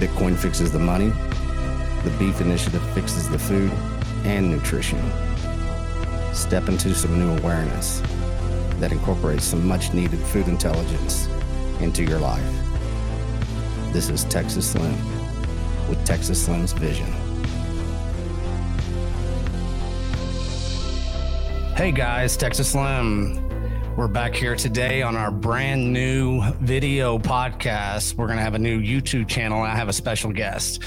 Bitcoin fixes the money, the Beef Initiative fixes the food and nutrition. Step into some new awareness that incorporates some much needed food intelligence into your life. This is Texas Slim with Texas Slim's Vision. Hey guys, Texas Slim. We're back here today on our brand new video podcast. We're going to have a new YouTube channel, I have a special guest.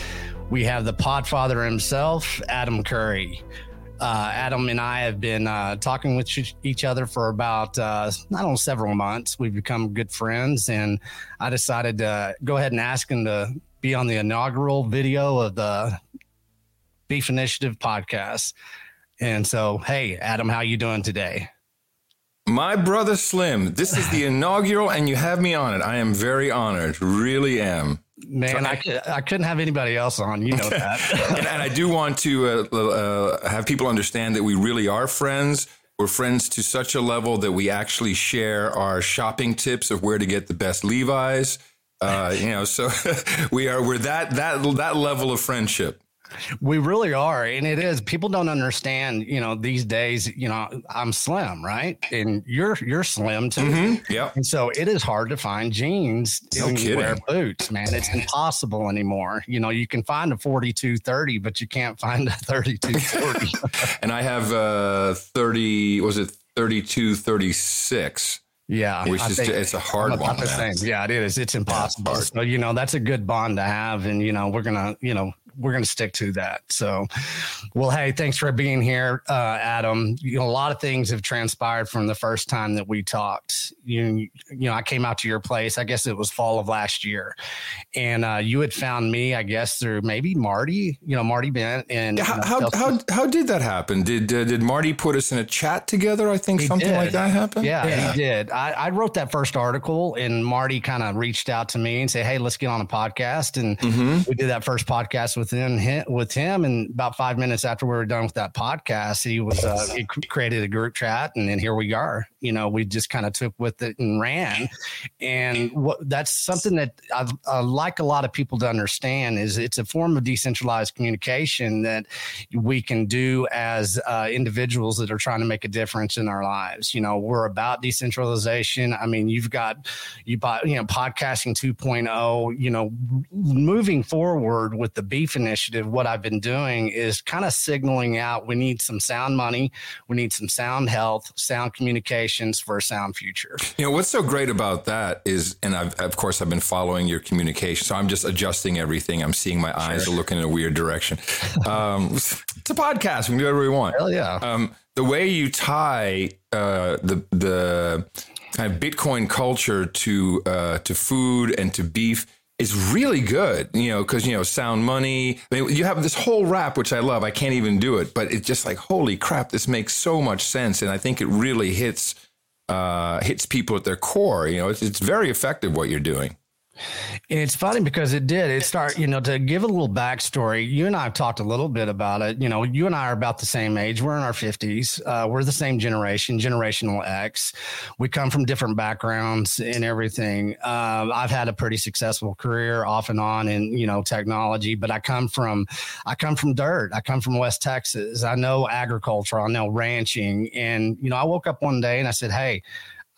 We have the Podfather himself, Adam Curry. Uh, Adam and I have been uh, talking with each other for about, uh, I don't know, several months. We've become good friends, and I decided to go ahead and ask him to be on the inaugural video of the Beef Initiative podcast. And so, hey, Adam, how you doing today? My brother Slim, this is the inaugural, and you have me on it. I am very honored, really am. Man, I, I couldn't have anybody else on. You know that. and, and, I do want to uh, uh, have people understand that we really are friends. We're friends to such a level that we actually share our shopping tips of where to get the best Levi's. Uh, you know, so we are we're that that that level of friendship. We really are. And it is. People don't understand, you know, these days, you know, I'm slim, right? And you're you're slim too. Mm-hmm. Yeah. And so it is hard to find jeans no when you wear boots, man. It's impossible anymore. You know, you can find a 4230, but you can't find a 3240. and I have uh 30, was it 3236? Yeah, which is it's a hard one. Yeah, it is. It's impossible. So you know that's a good bond to have, and you know we're gonna you know we're going to stick to that. So, well, hey, thanks for being here, uh, Adam. You know, a lot of things have transpired from the first time that we talked. You, you know, I came out to your place. I guess it was fall of last year, and uh, you had found me. I guess through maybe Marty. You know, Marty Bent. And how how, how, how did that happen? Did uh, did Marty put us in a chat together? I think something did. like that happened. Yeah, yeah. he did. I, I, wrote that first article, and Marty kind of reached out to me and said, "Hey, let's get on a podcast." And mm-hmm. we did that first podcast within him, with him, and about five minutes after we were done with that podcast, he was uh, he created a group chat, and then here we are. You know, we just kind of took with it and ran, and what that's something that I, I like a lot of people to understand is it's a form of decentralized communication that we can do as uh, individuals that are trying to make a difference in our lives. You know, we're about decentralization. I mean, you've got you bought you know podcasting 2.0. You know, moving forward with the Beef Initiative what I've been doing is kind of signaling out we need some sound money, we need some sound health, sound for a sound future. You know, what's so great about that is, and I've, of course, I've been following your communication. So I'm just adjusting everything. I'm seeing my eyes sure. are looking in a weird direction. Um, it's a podcast. We can do whatever we want. Hell yeah. Um, the way you tie uh, the, the, kind of Bitcoin culture to uh, to food and to beef is really good, you know, because, you know, sound money. I mean, you have this whole rap, which I love. I can't even do it, but it's just like, holy crap, this makes so much sense. And I think it really hits uh, hits people at their core. You know, it's, it's very effective what you're doing. And it's funny because it did. It start, you know, to give a little backstory. You and I have talked a little bit about it. You know, you and I are about the same age. We're in our fifties. Uh, we're the same generation, generational X. We come from different backgrounds and everything. Uh, I've had a pretty successful career off and on in you know technology, but I come from, I come from dirt. I come from West Texas. I know agriculture. I know ranching, and you know, I woke up one day and I said, "Hey."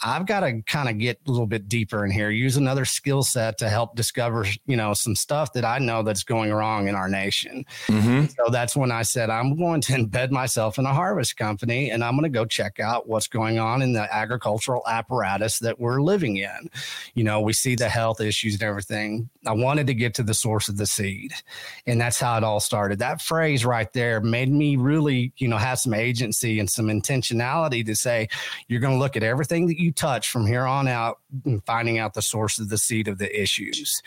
I've got to kind of get a little bit deeper in here, use another skill set to help discover, you know, some stuff that I know that's going wrong in our nation. Mm-hmm. So that's when I said, I'm going to embed myself in a harvest company and I'm going to go check out what's going on in the agricultural apparatus that we're living in. You know, we see the health issues and everything. I wanted to get to the source of the seed. And that's how it all started. That phrase right there made me really, you know, have some agency and some intentionality to say, you're going to look at everything that you you touch from here on out and finding out the source of the seed of the issues.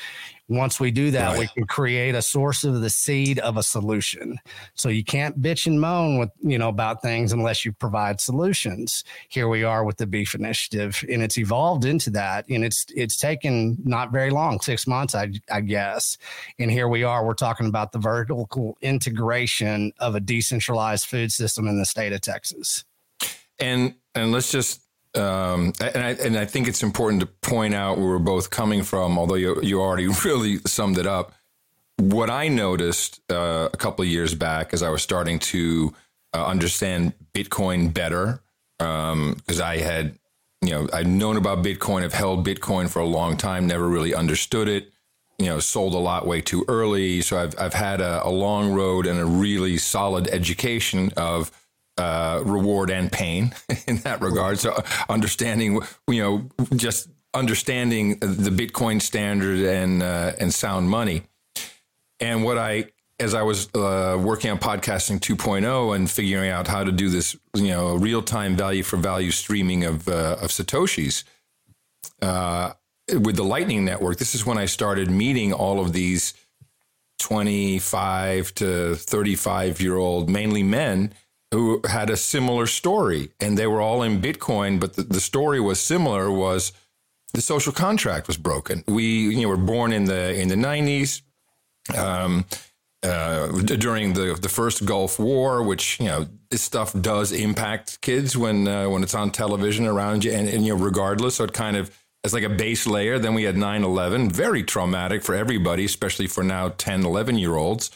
Once we do that, right. we can create a source of the seed of a solution. So you can't bitch and moan with, you know, about things unless you provide solutions. Here we are with the beef initiative and it's evolved into that. And it's, it's taken not very long, six months, I, I guess. And here we are, we're talking about the vertical integration of a decentralized food system in the state of Texas. And, and let's just um, and I and I think it's important to point out where we're both coming from. Although you you already really summed it up. what I noticed uh, a couple years back as I was starting to uh, understand Bitcoin better, because um, I had, you know, I'd known about Bitcoin, I've held Bitcoin for a long time, never really understood it, you know, sold a lot way too early. So I've, I've had a, a long road and a really solid education of uh, reward and pain in that regard. So understanding, you know, just understanding the Bitcoin standard and uh, and sound money. And what I, as I was uh, working on podcasting 2.0 and figuring out how to do this, you know, real time value for value streaming of uh, of satoshis uh, with the Lightning Network, this is when I started meeting all of these 25 to 35 year old, mainly men who had a similar story and they were all in Bitcoin, but the, the story was similar was the social contract was broken. We, you know, were born in the, in the nineties, um, uh, during the, the first Gulf War, which, you know, this stuff does impact kids when, uh, when it's on television around you and, and, you know, regardless. So it kind of, as like a base layer. Then we had 9 11, very traumatic for everybody, especially for now 10, 11 year olds.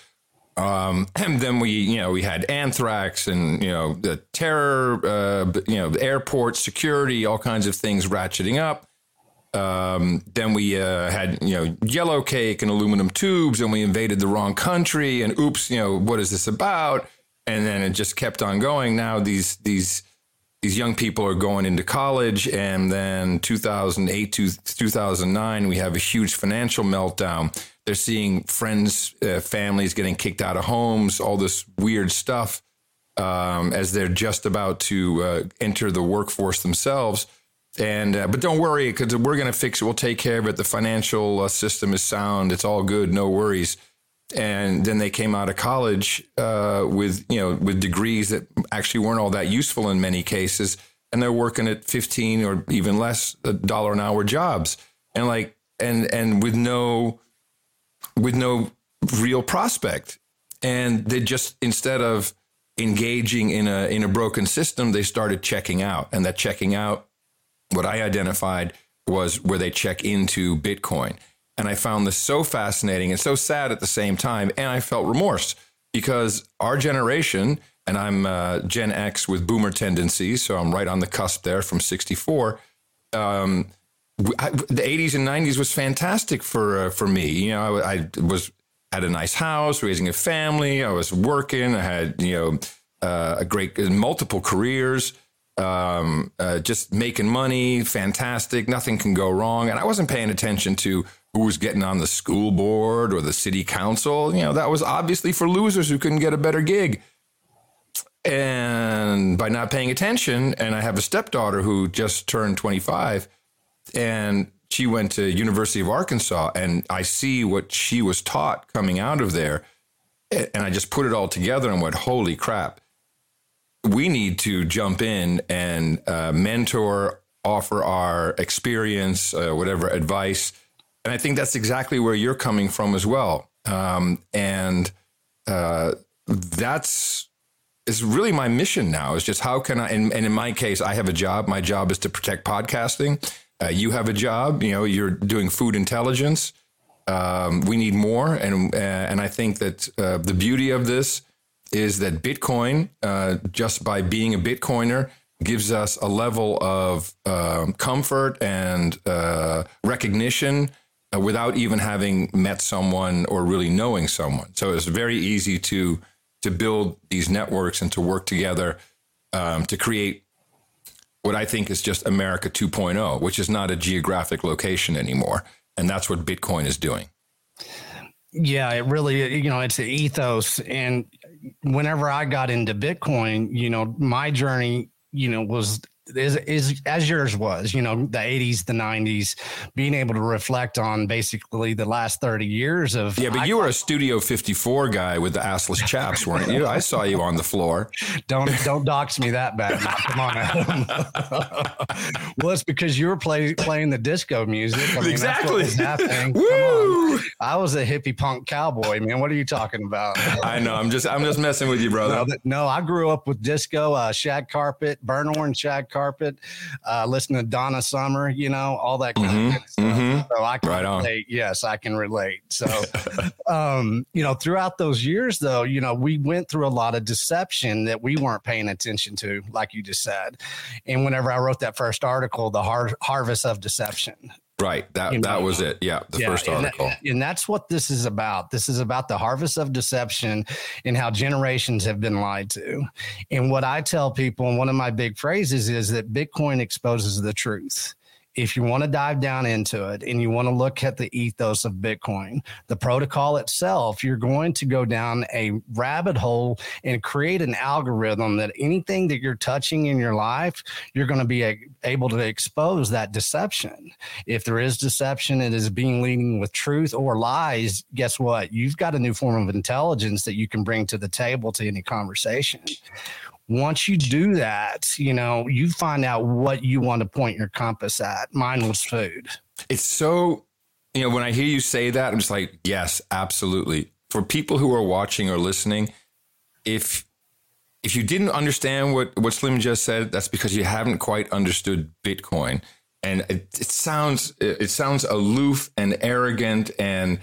Um, and then we, you know, we had anthrax and, you know, the terror, uh, you know, airport security, all kinds of things ratcheting up. Um, then we uh, had, you know, yellow cake and aluminum tubes, and we invaded the wrong country. And oops, you know, what is this about? And then it just kept on going. Now these these these young people are going into college, and then 2008 to 2009, we have a huge financial meltdown they're seeing friends, uh, families getting kicked out of homes, all this weird stuff um, as they're just about to uh, enter the workforce themselves. And uh, but don't worry, because we're going to fix it. We'll take care of it. The financial uh, system is sound. It's all good. No worries. And then they came out of college uh, with you know with degrees that actually weren't all that useful in many cases, and they're working at fifteen or even less dollar an hour jobs, and like and and with no with no real prospect. And they just, instead of engaging in a, in a broken system, they started checking out. And that checking out, what I identified was where they check into Bitcoin. And I found this so fascinating and so sad at the same time. And I felt remorse because our generation, and I'm uh, Gen X with boomer tendencies, so I'm right on the cusp there from 64. Um, The 80s and 90s was fantastic for uh, for me. You know, I, I, was had a nice house, raising a family. I was working. I had you know uh, a great multiple careers, um, uh, just making money. Fantastic. Nothing can go wrong. And I wasn't paying attention to who was getting on the school board or the city council. You know, that was obviously for losers who couldn't get a better gig. And by not paying attention, and I have a stepdaughter who just turned 25 and she went to University of Arkansas, and I see what she was taught coming out of there, and I just put it all together and went, "Holy crap! We need to jump in and uh, mentor, offer our experience, uh, whatever advice." And I think that's exactly where you're coming from as well. Um, and uh, that's is really my mission now. Is just how can I? And, and in my case, I have a job. My job is to protect podcasting uh, you have a job. You know, you're doing food intelligence. Um, we need more, and uh, and I think that uh, the beauty of this is that Bitcoin, uh, just by being a Bitcoiner, gives us a level of um, comfort and uh, recognition uh, without even having met someone or really knowing someone. So it's very easy to to build these networks and to work together um, to create what I think is just America 2.0, which is not a geographic location anymore. And that's what Bitcoin is doing. Yeah, it really, you know, it's an ethos. And whenever I got into Bitcoin, you know, my journey, you know, was is, is as yours was, you know, the 80s, the 90s, being able to reflect on basically the last 30 years of. Yeah, but I, you were a Studio 54 guy with the assless chaps, weren't you? I saw you on the floor. Don't don't dox me that bad. Come on. well, it's because you were play, playing the disco music. I mean, exactly. happening. Woo! I was a hippie punk cowboy, man. What are you talking about? I know. I'm just I'm just messing with you, brother. No, no I grew up with disco, uh, shag carpet, burn orange shag carpet, uh, listening to Donna Summer, you know, all that kind mm-hmm. of stuff. Mm-hmm. So I can right relate. On. Yes, I can relate. So, um, you know, throughout those years, though, you know, we went through a lot of deception that we weren't paying attention to, like you just said. And whenever I wrote that first article, the har- harvest of deception, Right. That you know, that was it. Yeah. The yeah, first article. And, that, and, that's what this is about. This is about the harvest of deception and how generations have been lied to. And what I tell people, and one of my big phrases is that Bitcoin exposes the truth if you want to dive down into it and you want to look at the ethos of Bitcoin, the protocol itself, you're going to go down a rabbit hole and create an algorithm that anything that you're touching in your life, you're going to be able to expose that deception. If there is deception, it is being leading with truth or lies. Guess what? You've got a new form of intelligence that you can bring to the table to any conversation once you do that, you know, you find out what you want to point your compass at. Mine was food. It's so, you know, when I hear you say that, I'm just like, yes, absolutely. For people who are watching or listening, if if you didn't understand what what Slim just said, that's because you haven't quite understood Bitcoin. And it, it sounds it sounds aloof and arrogant, and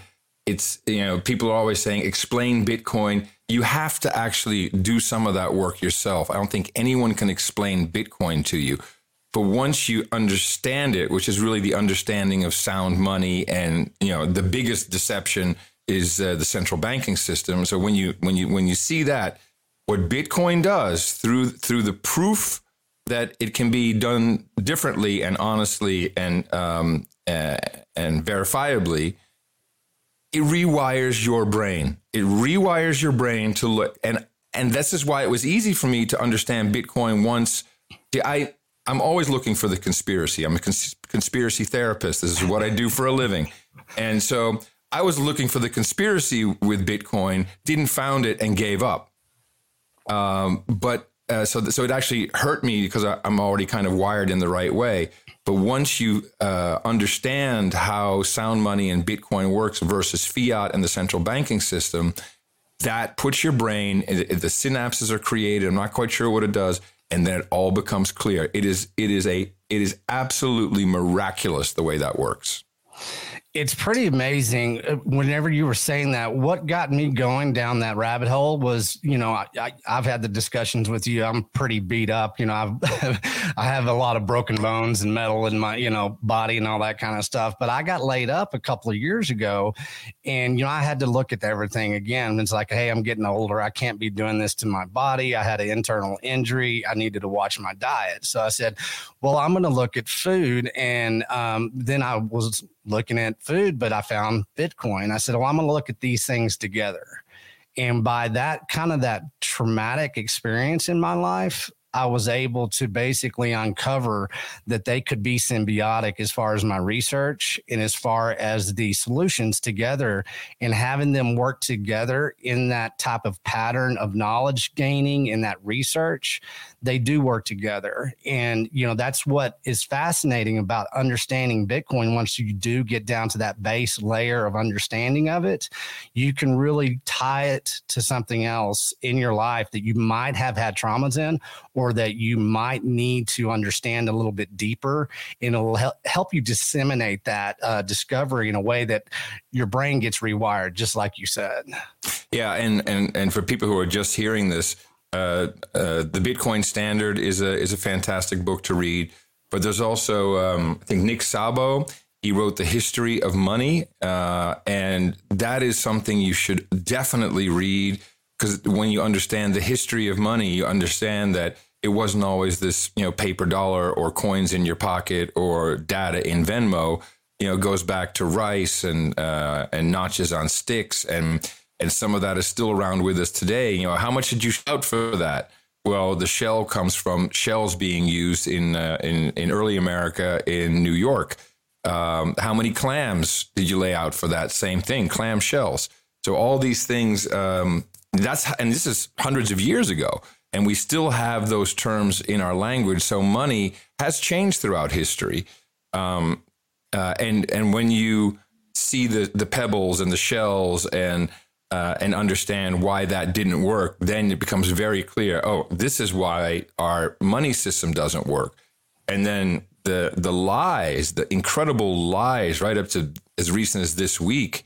it's you know people are always saying explain Bitcoin you have to actually do some of that work yourself. I don't think anyone can explain Bitcoin to you. But once you understand it, which is really the understanding of sound money, and you know the biggest deception is uh, the central banking system. So when you when you when you see that, what Bitcoin does through through the proof that it can be done differently and honestly and um, uh, and verifiably it rewires your brain. It rewires your brain to look and and this is why it was easy for me to understand Bitcoin once I I'm always looking for the conspiracy. I'm a cons- conspiracy therapist. This is what I do for a living. And so I was looking for the conspiracy with Bitcoin, didn't found it and gave up. Um, but uh, so so it actually hurt me because I, I'm already kind of wired in the right way. But once you uh, understand how sound money and Bitcoin works versus fiat and the central banking system, that puts your brain, the synapses are created. I'm not quite sure what it does. And then it all becomes clear. It is, it is a, it is absolutely miraculous the way that works it's pretty amazing uh, whenever you were saying that what got me going down that rabbit hole was you know I, have had the discussions with you. I'm pretty beat up you know i've i have a lot of broken bones and metal in my you know body and all that kind of stuff but i got laid up a couple of years ago and you know i had to look at everything again. It's like hey i'm getting older. I can't be doing this to my body. I had an internal injury. I needed to watch my diet. So i said well i'm going to look at food and um, then i was looking at food, but I found Bitcoin. I said, well, I'm going to look at these things together. And by that kind of that traumatic experience in my life, I was able to basically uncover that they could be symbiotic as far as my research and as far as the solutions together and having them work together in that type of pattern of knowledge gaining in that research they do work together. And, you know, that's what is fascinating about understanding Bitcoin. Once you do get down to that base layer of understanding of it, you can really tie it to something else in your life that you might have had traumas in or that you might need to understand a little bit deeper. And it'll help you disseminate that uh, discovery in a way that your brain gets rewired, just like you said. Yeah. And, and, and for people who are just hearing this, uh, uh, the Bitcoin Standard is a is a fantastic book to read. But there's also um, I think Nick Szabo. He wrote the history of money, uh, and that is something you should definitely read because when you understand the history of money, you understand that it wasn't always this you know paper dollar or coins in your pocket or data in Venmo. You know, goes back to rice and uh, and notches on sticks and and some of that is still around with us today. You know, how much did you shout for that? Well, the shell comes from shells being used in uh, in in early America in New York. Um, how many clams did you lay out for that same thing? Clam shells. So all these things. Um, that's and this is hundreds of years ago, and we still have those terms in our language. So money has changed throughout history, um, uh, and and when you see the the pebbles and the shells and uh, and understand why that didn't work, then it becomes very clear. Oh, this is why our money system doesn't work. And then the the lies, the incredible lies, right up to as recent as this week,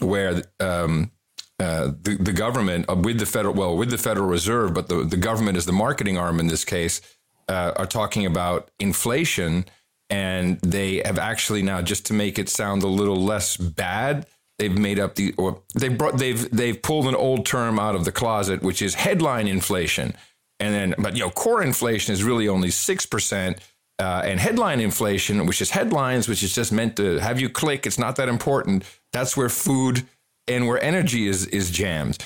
where um, uh, the, the government uh, with the federal well with the Federal Reserve, but the, the government is the marketing arm in this case, uh, are talking about inflation, and they have actually now just to make it sound a little less bad, they've made up the or they've brought they've they've pulled an old term out of the closet, which is headline inflation, and then but you know core inflation is really only six percent. Uh, and headline inflation, which is headlines, which is just meant to have you click. It's not that important. That's where food and where energy is is jammed.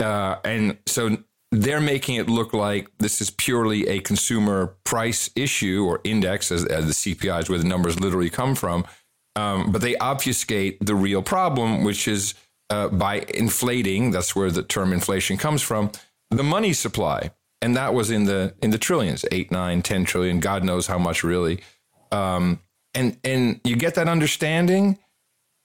Uh, and so they're making it look like this is purely a consumer price issue or index, as, as the CPI is where the numbers literally come from. Um, but they obfuscate the real problem, which is uh, by inflating. That's where the term inflation comes from. The money supply, and that was in the in the trillions, eight, nine, ten trillion. God knows how much really. Um, and and you get that understanding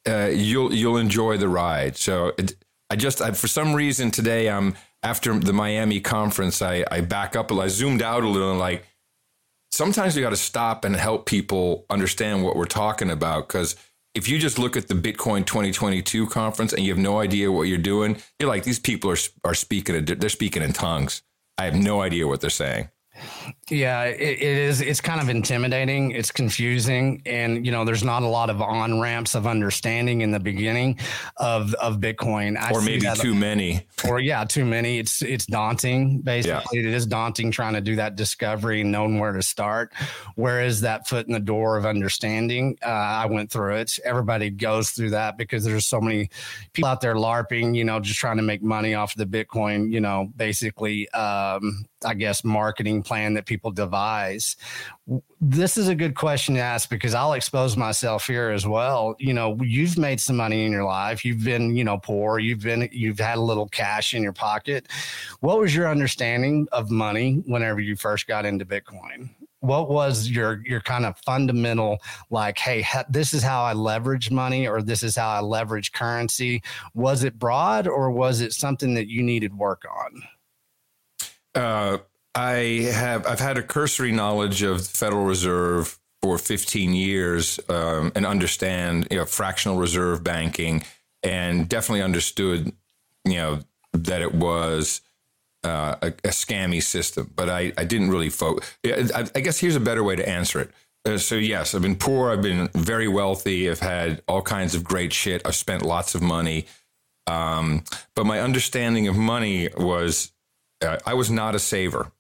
uh, you'll you'll enjoy the ride. So it, I just I, for some reason today I'm after the Miami conference I I back up I zoomed out a little and like sometimes you got to stop and help people understand what we're talking about because if you just look at the Bitcoin 2022 conference and you have no idea what you're doing, you're like these people are are speaking they're speaking in tongues. I have no idea what they're saying. Yeah, it, it is. It's kind of intimidating. It's confusing, and you know, there's not a lot of on ramps of understanding in the beginning of of Bitcoin. I or maybe too many. Or yeah, too many. It's it's daunting. Basically, yeah. it is daunting trying to do that discovery and knowing where to start. Where is that foot in the door of understanding, uh, I went through it. Everybody goes through that because there's so many people out there larping. You know, just trying to make money off the Bitcoin. You know, basically. Um, I guess, marketing plan that people devise. This is a good question to ask because I'll expose myself here as well. You know, you've made some money in your life. You've been, you know, poor. You've been, you've had a little cash in your pocket. What was your understanding of money whenever you first got into Bitcoin? what was your your kind of fundamental like hey ha- this is how i leverage money or this is how i leverage currency was it broad or was it something that you needed work on uh, I have I've had a cursory knowledge of the Federal Reserve for 15 years um, and understand you know fractional reserve banking and definitely understood you know that it was uh, a, a, scammy system, but I, I didn't really focus. I, I, guess here's a better way to answer it. Uh, so yes, I've been poor. I've been very wealthy. I've had all kinds of great shit. I've spent lots of money. Um, but my understanding of money was uh, I was not a saver.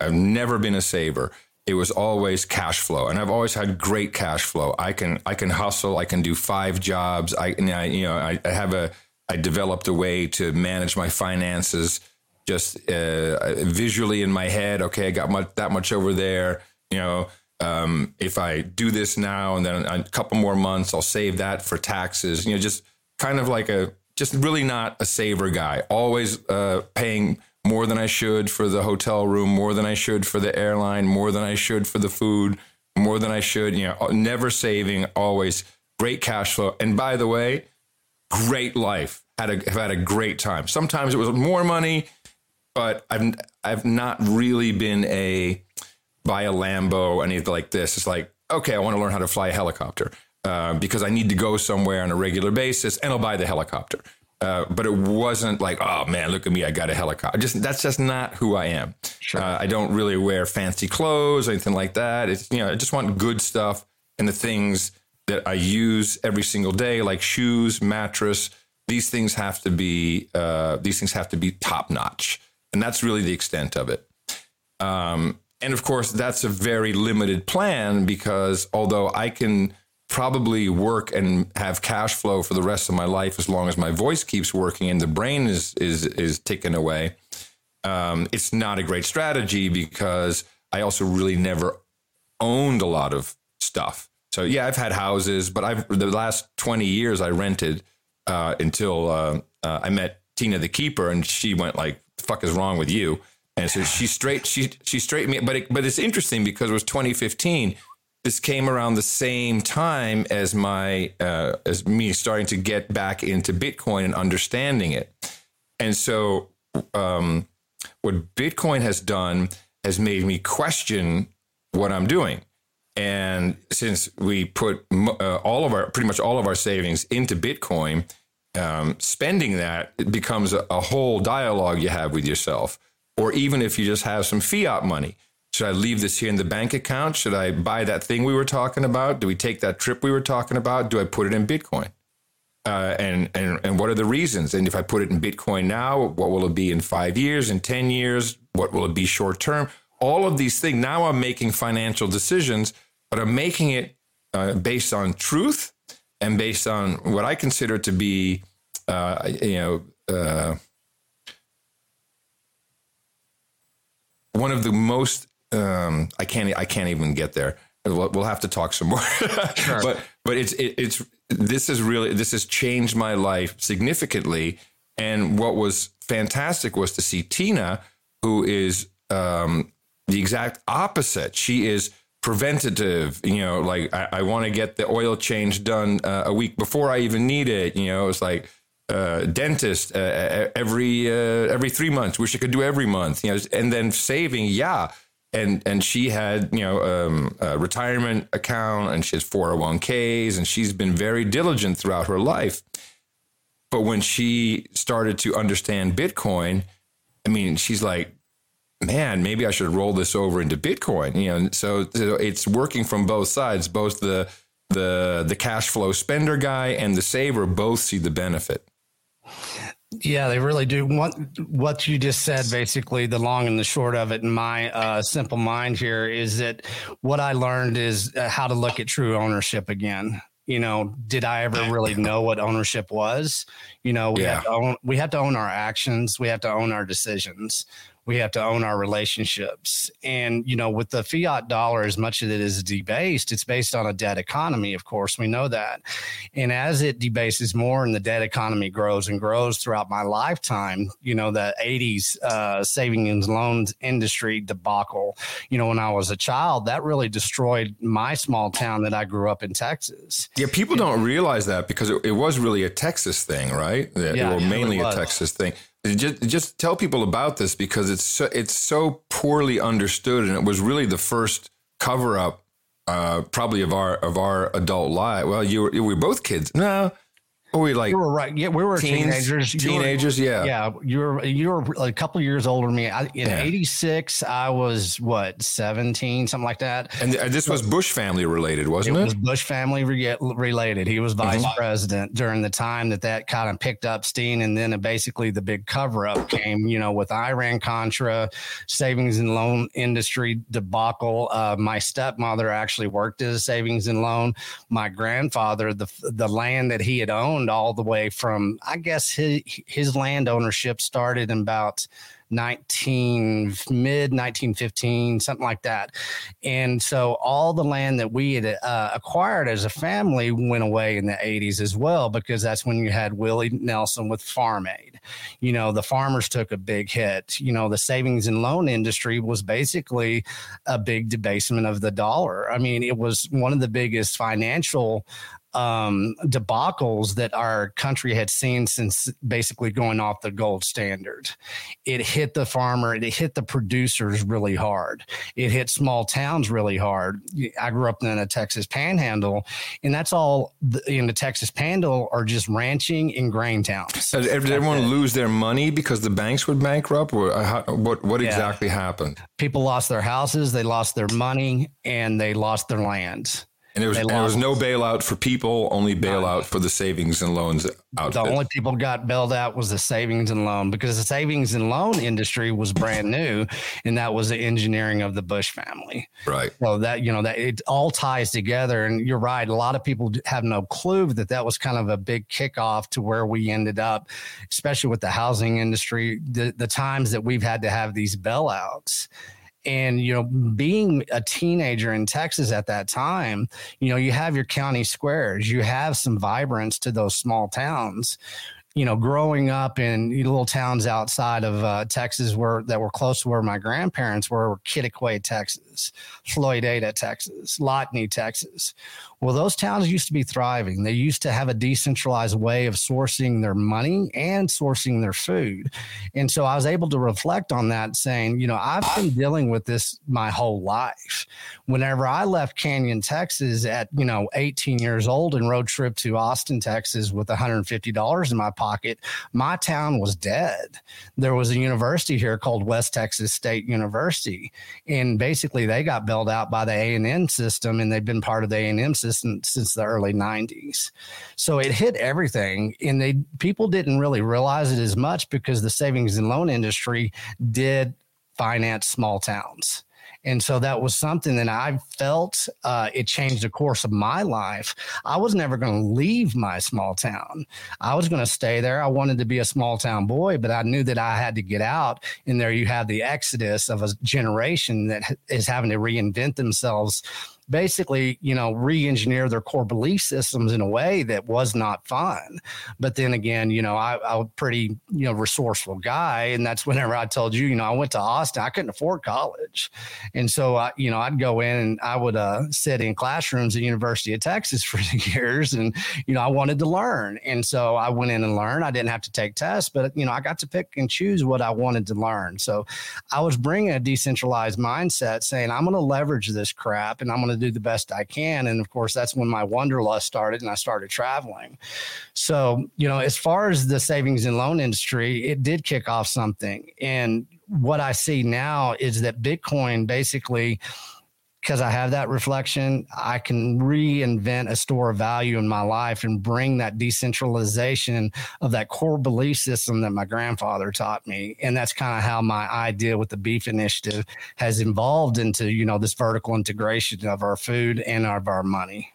I've never been a saver. It was always cash flow, and I've always had great cash flow. I can I can hustle. I can do five jobs. I, I you know I, I, have a I developed a way to manage my finances just uh, visually in my head. Okay, I got much, that much over there. You know, um, if I do this now and then a couple more months, I'll save that for taxes. You know, just kind of like a just really not a saver guy. Always uh, paying more than I should for the hotel room, more than I should for the airline, more than I should for the food, more than I should, you know, never saving, always great cash flow. And by the way, great life. Had a have had a great time. Sometimes it was more money, but I've I've not really been a buy a Lambo anything like this. It's like okay, I want to learn how to fly a helicopter uh, because I need to go somewhere on a regular basis, and I'll buy the helicopter. Uh, but it wasn't like, oh man, look at me, I got a helicopter. Just that's just not who I am. Sure. Uh, I don't really wear fancy clothes or anything like that. It's you know, I just want good stuff and the things that I use every single day, like shoes, mattress. These things have to be uh, these things have to be top notch, and that's really the extent of it. Um, and of course, that's a very limited plan because although I can probably work and have cash flow for the rest of my life as long as my voice keeps working and the brain is is is ticking away. Um, it's not a great strategy because I also really never owned a lot of stuff. So yeah, I've had houses, but I've the last twenty years I rented uh, until uh, uh, I met Tina the keeper, and she went like, "The fuck is wrong with you?" And so she straight she she straightened me. But it, but it's interesting because it was 2015 this came around the same time as my uh, as me starting to get back into Bitcoin and understanding it. And so, um, what Bitcoin has done has made me question what I'm doing. And since we put uh, all of our, pretty much all of our savings into Bitcoin, um, spending that becomes a, a whole dialogue you have with yourself. Or even if you just have some fiat money, should I leave this here in the bank account? Should I buy that thing we were talking about? Do we take that trip we were talking about? Do I put it in Bitcoin? Uh, and and and what are the reasons? And if I put it in Bitcoin now, what will it be in five years, in ten years? What will it be short term? All of these things. Now I'm making financial decisions, but I'm making it uh, based on truth and based on what I consider to be, uh, you know, uh, one of the most. Um, I can't. I can't even get there. We'll, we'll have to talk some more. sure. But but it's it, it's this is really this has changed my life significantly. And what was fantastic was to see Tina, who is um, the exact opposite. She is preventative. You know, like I, I want to get the oil change done uh, a week before I even need it. You know, it's like uh, dentist uh, every uh, every three months. Wish I could do every month. You know, and then saving, yeah. And and she had you know um, a retirement account and she has 401ks and she's been very diligent throughout her life. But when she started to understand Bitcoin, I mean, she's like, man, maybe I should roll this over into Bitcoin. You know, so, so it's working from both sides. Both the the the cash flow spender guy and the saver both see the benefit. Yeah, they really do. What what you just said, basically, the long and the short of it, in my uh, simple mind here, is that what I learned is uh, how to look at true ownership again. You know, did I ever really know what ownership was? You know, we yeah. have to own we have to own our actions. We have to own our decisions we have to own our relationships. And, you know, with the fiat dollar, as much as it is debased, it's based on a debt economy, of course, we know that. And as it debases more and the debt economy grows and grows throughout my lifetime, you know, the 80s uh, savings and loans industry debacle, you know, when I was a child, that really destroyed my small town that I grew up in Texas. Yeah, people don't realize that because it, it was really a Texas thing, right? Yeah, or mainly a Texas thing just just tell people about this because it's so, it's so poorly understood, and it was really the first cover up, uh, probably of our of our adult life. Well, you were, you were both kids. No, were we like? We were right. Yeah, we were teens, teenagers. Teenagers, yeah. Yeah, you were you were a couple years older than me. I, in '86, yeah. I was what 17, something like that. And, and this was Bush family related, wasn't it? It was Bush family re- related. He was vice mm-hmm. president during the time that that kind of picked up steam, and then basically the big cover up came. You know, with Iran Contra, savings and loan industry debacle. Uh, my stepmother actually worked as a savings and loan. My grandfather, the the land that he had owned owned all the way from, I guess his, his land ownership started in about 19 mid 1915 something like that. And so all the land that we had uh, acquired as a family went away in the 80s as well because that's when you had willie nelson with farm aid. You know the farmers took a big hit. You know the savings and loan industry was basically a big debasement of the dollar. I mean it was one of the biggest financial um, debacles that our country had seen since basically going off the gold standard. It hit the farmer, it hit the producers really hard. It hit small towns really hard. I grew up in a Texas panhandle, and that's all in the Texas panhandle are just ranching and grain towns. Did everyone lose their money because the banks would bankrupt? Or uh, how, what, what yeah. exactly happened? People lost their houses, they lost their money, and they lost their land. And there was, and there was no bailout for people, only bailout for the savings and loans outfit. The only people got bailed out was the savings and loan because the savings and loan industry was brand new, and that was the engineering of the Bush family. Right. So that you know that it all ties together. And you're right. A lot of people have no clue that that was kind of a big kickoff to where we ended up, especially with the housing industry. The the times that we've had to have these bailouts and you know being a teenager in texas at that time you know you have your county squares you have some vibrance to those small towns. You know, growing up in little towns outside of uh, Texas where that were close to where my grandparents were, were Quitaque, Texas, Floydada, Texas, Lockney, Texas. Well, those towns used to be thriving. They used to have a decentralized way of sourcing their money and sourcing their food. And so I was able to reflect on that, saying, you know, I've been dealing with this my whole life. Whenever I left Canyon, Texas at, you know, 18 years old and road trip to Austin, Texas with $150 in my pocket, my town was dead. There was a university here called West Texas State University. And basically they got bailed out by the A&M system and they've been part of the A&M system since, the early 90s. So it hit everything. And they people didn't really realize it as much because the savings and loan industry did finance small towns. And so that was something that I felt uh, it changed the course of my life. I was never going to leave my small town. I was going to stay there. I wanted to be a small town boy, but I knew that I had to get out. And there you have the exodus of a generation that is having to reinvent themselves basically, you know, re-engineer their core belief systems in a way that was not fun. But then again, you know, I, I'm a pretty, you know, resourceful guy. And that's whenever I told you, you know, I went to Austin, I couldn't afford college. And so, I, you know, I'd go in and I would uh, sit in classrooms at University of Texas for years. And, you know, I wanted to learn. And so I went in and learned. I didn't have to take tests, but, you know, I got to pick and choose what I wanted to learn. So I was bringing a decentralized mindset saying, I'm going to leverage this crap and I'm going to do the best I can. And of course, that's when my wanderlust started and I started traveling. So, you know, as far as the savings and loan industry, it did kick off something. And what I see now is that Bitcoin basically because I have that reflection, I can reinvent a store of value in my life and bring that decentralization of that core belief system that my grandfather taught me. And that's kind of how my idea with the beef initiative has evolved into, you know, this vertical integration of our food and of our money.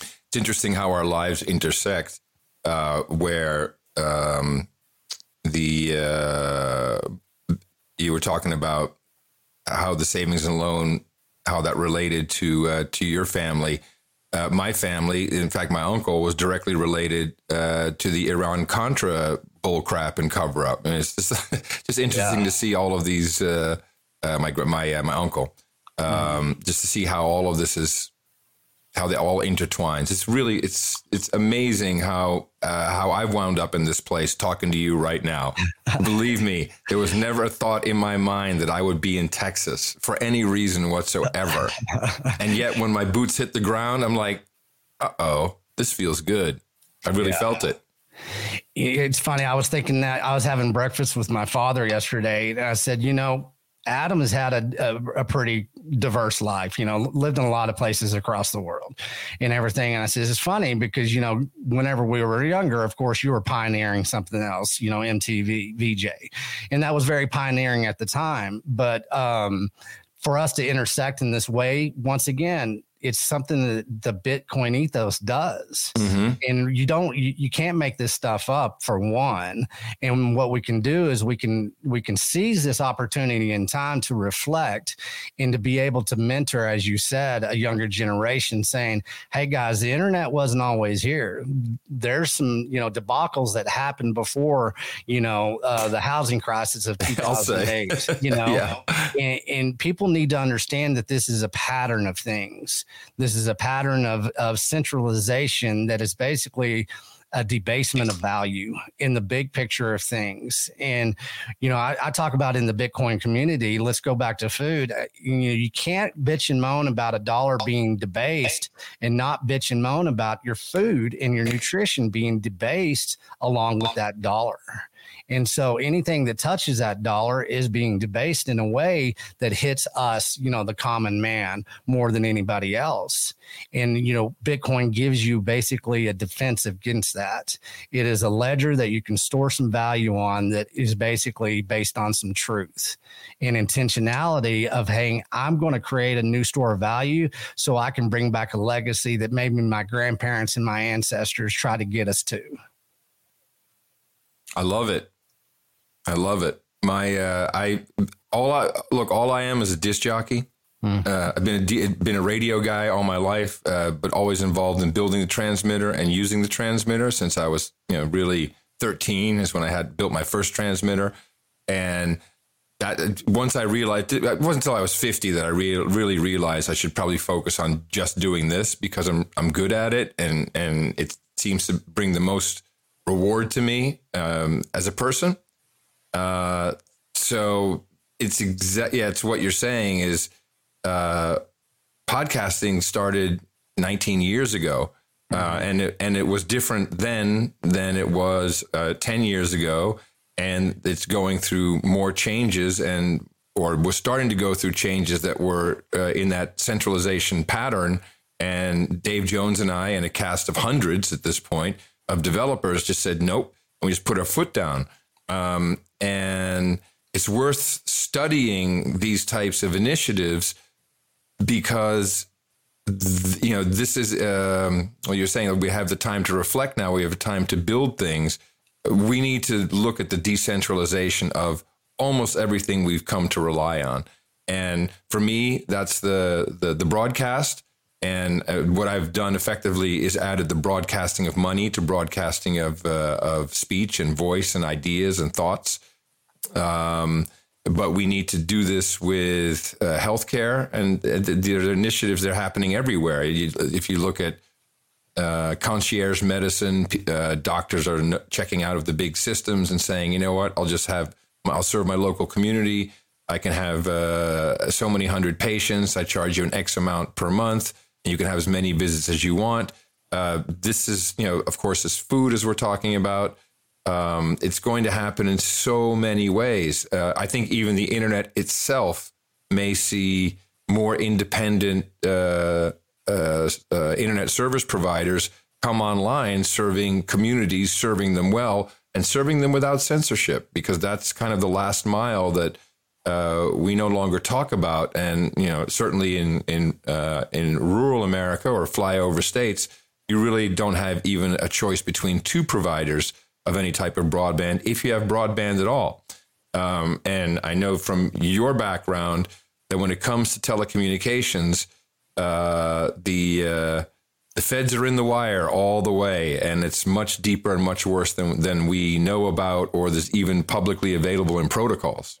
It's interesting how our lives intersect, uh, where um, the uh, you were talking about how the savings and loan how that related to uh, to your family. Uh, my family, in fact, my uncle was directly related uh, to the Iran Contra bullcrap and cover up, and it's just just interesting yeah. to see all of these. Uh, uh, my my uh, my uncle, um, mm-hmm. just to see how all of this is how they all intertwines. It's really it's it's amazing how uh, how I've wound up in this place talking to you right now. Believe me, there was never a thought in my mind that I would be in Texas for any reason whatsoever. and yet, when my boots hit the ground, I'm like, "Uh oh, this feels good." I really yeah. felt it. It's funny. I was thinking that I was having breakfast with my father yesterday, and I said, "You know, Adam has had a, a, a, pretty diverse life, you know, lived in a lot of places across the world and everything. And I says, it's funny because, you know, whenever we were younger, of course, you were pioneering something else, you know, MTV, VJ. And that was very pioneering at the time. But um, for us to intersect in this way, once again, it's something that the Bitcoin ethos does. Mm-hmm. And you don't you, you can't make this stuff up for one. And what we can do is we can we can seize this opportunity in time to reflect and to be able to mentor, as you said, a younger generation saying, Hey guys, the internet wasn't always here. There's some, you know, debacles that happened before, you know, uh, the housing crisis of 2008. you know, yeah. and, and people need to understand that this is a pattern of things this is a pattern of, of centralization that is basically a debasement of value in the big picture of things. And, you know, I, I, talk about in the Bitcoin community, let's go back to food. Uh, you know, you can't bitch and moan about a dollar being debased and not bitch and moan about your food and your nutrition being debased along with that dollar. And so anything that touches that dollar is being debased in a way that hits us, you know, the common man more than anybody else. And, you know, Bitcoin gives you basically a defense against that. It is a ledger that you can store some value on that is basically based on some truth and intentionality of, hey, I'm going to create a new store of value so I can bring back a legacy that maybe my grandparents and my ancestors try to get us to. I love it. I love it. My uh, I all I look all I am is a disc jockey. Mm. Uh, I've been a, been a radio guy all my life, uh, but always involved in building the transmitter and using the transmitter since I was you know really 13 is when I had built my first transmitter. And that once I realized it wasn't until I was 50 that I re- really realized I should probably focus on just doing this because I'm I'm good at it and and it seems to bring the most reward to me um, as a person. Uh, so it's exact yeah, it's what you're saying is uh, podcasting started 19 years ago. Uh, and it, and it was different then than it was uh, 10 years ago and it's going through more changes and or was starting to go through changes that were uh, in that centralization pattern and Dave Jones and I and a cast of hundreds at this point of developers just said nope and we just put our foot down um, and it's worth studying these types of initiatives because you know this is um, well you're saying we have the time to reflect now we have time to build things we need to look at the decentralization of almost everything we've come to rely on. And for me, that's the the, the broadcast. And uh, what I've done effectively is added the broadcasting of money to broadcasting of uh, of speech and voice and ideas and thoughts. Um, but we need to do this with uh, healthcare, and uh, the, the initiatives that are happening everywhere. You, if you look at uh, concierge medicine. Uh, doctors are n- checking out of the big systems and saying, you know what, I'll just have, I'll serve my local community. I can have uh, so many hundred patients. I charge you an X amount per month, you can have as many visits as you want. Uh, this is, you know, of course, this food as we're talking about. Um, it's going to happen in so many ways. Uh, I think even the internet itself may see more independent uh, uh, uh, internet service providers come online serving communities, serving them well, and serving them without censorship, because that's kind of the last mile that uh, we no longer talk about. And you know, certainly in in uh, in rural America or flyover states, you really don't have even a choice between two providers of any type of broadband, if you have broadband at all. Um, and I know from your background that when it comes to telecommunications, uh, the uh, the feds are in the wire all the way, and it's much deeper and much worse than than we know about, or there's even publicly available in protocols.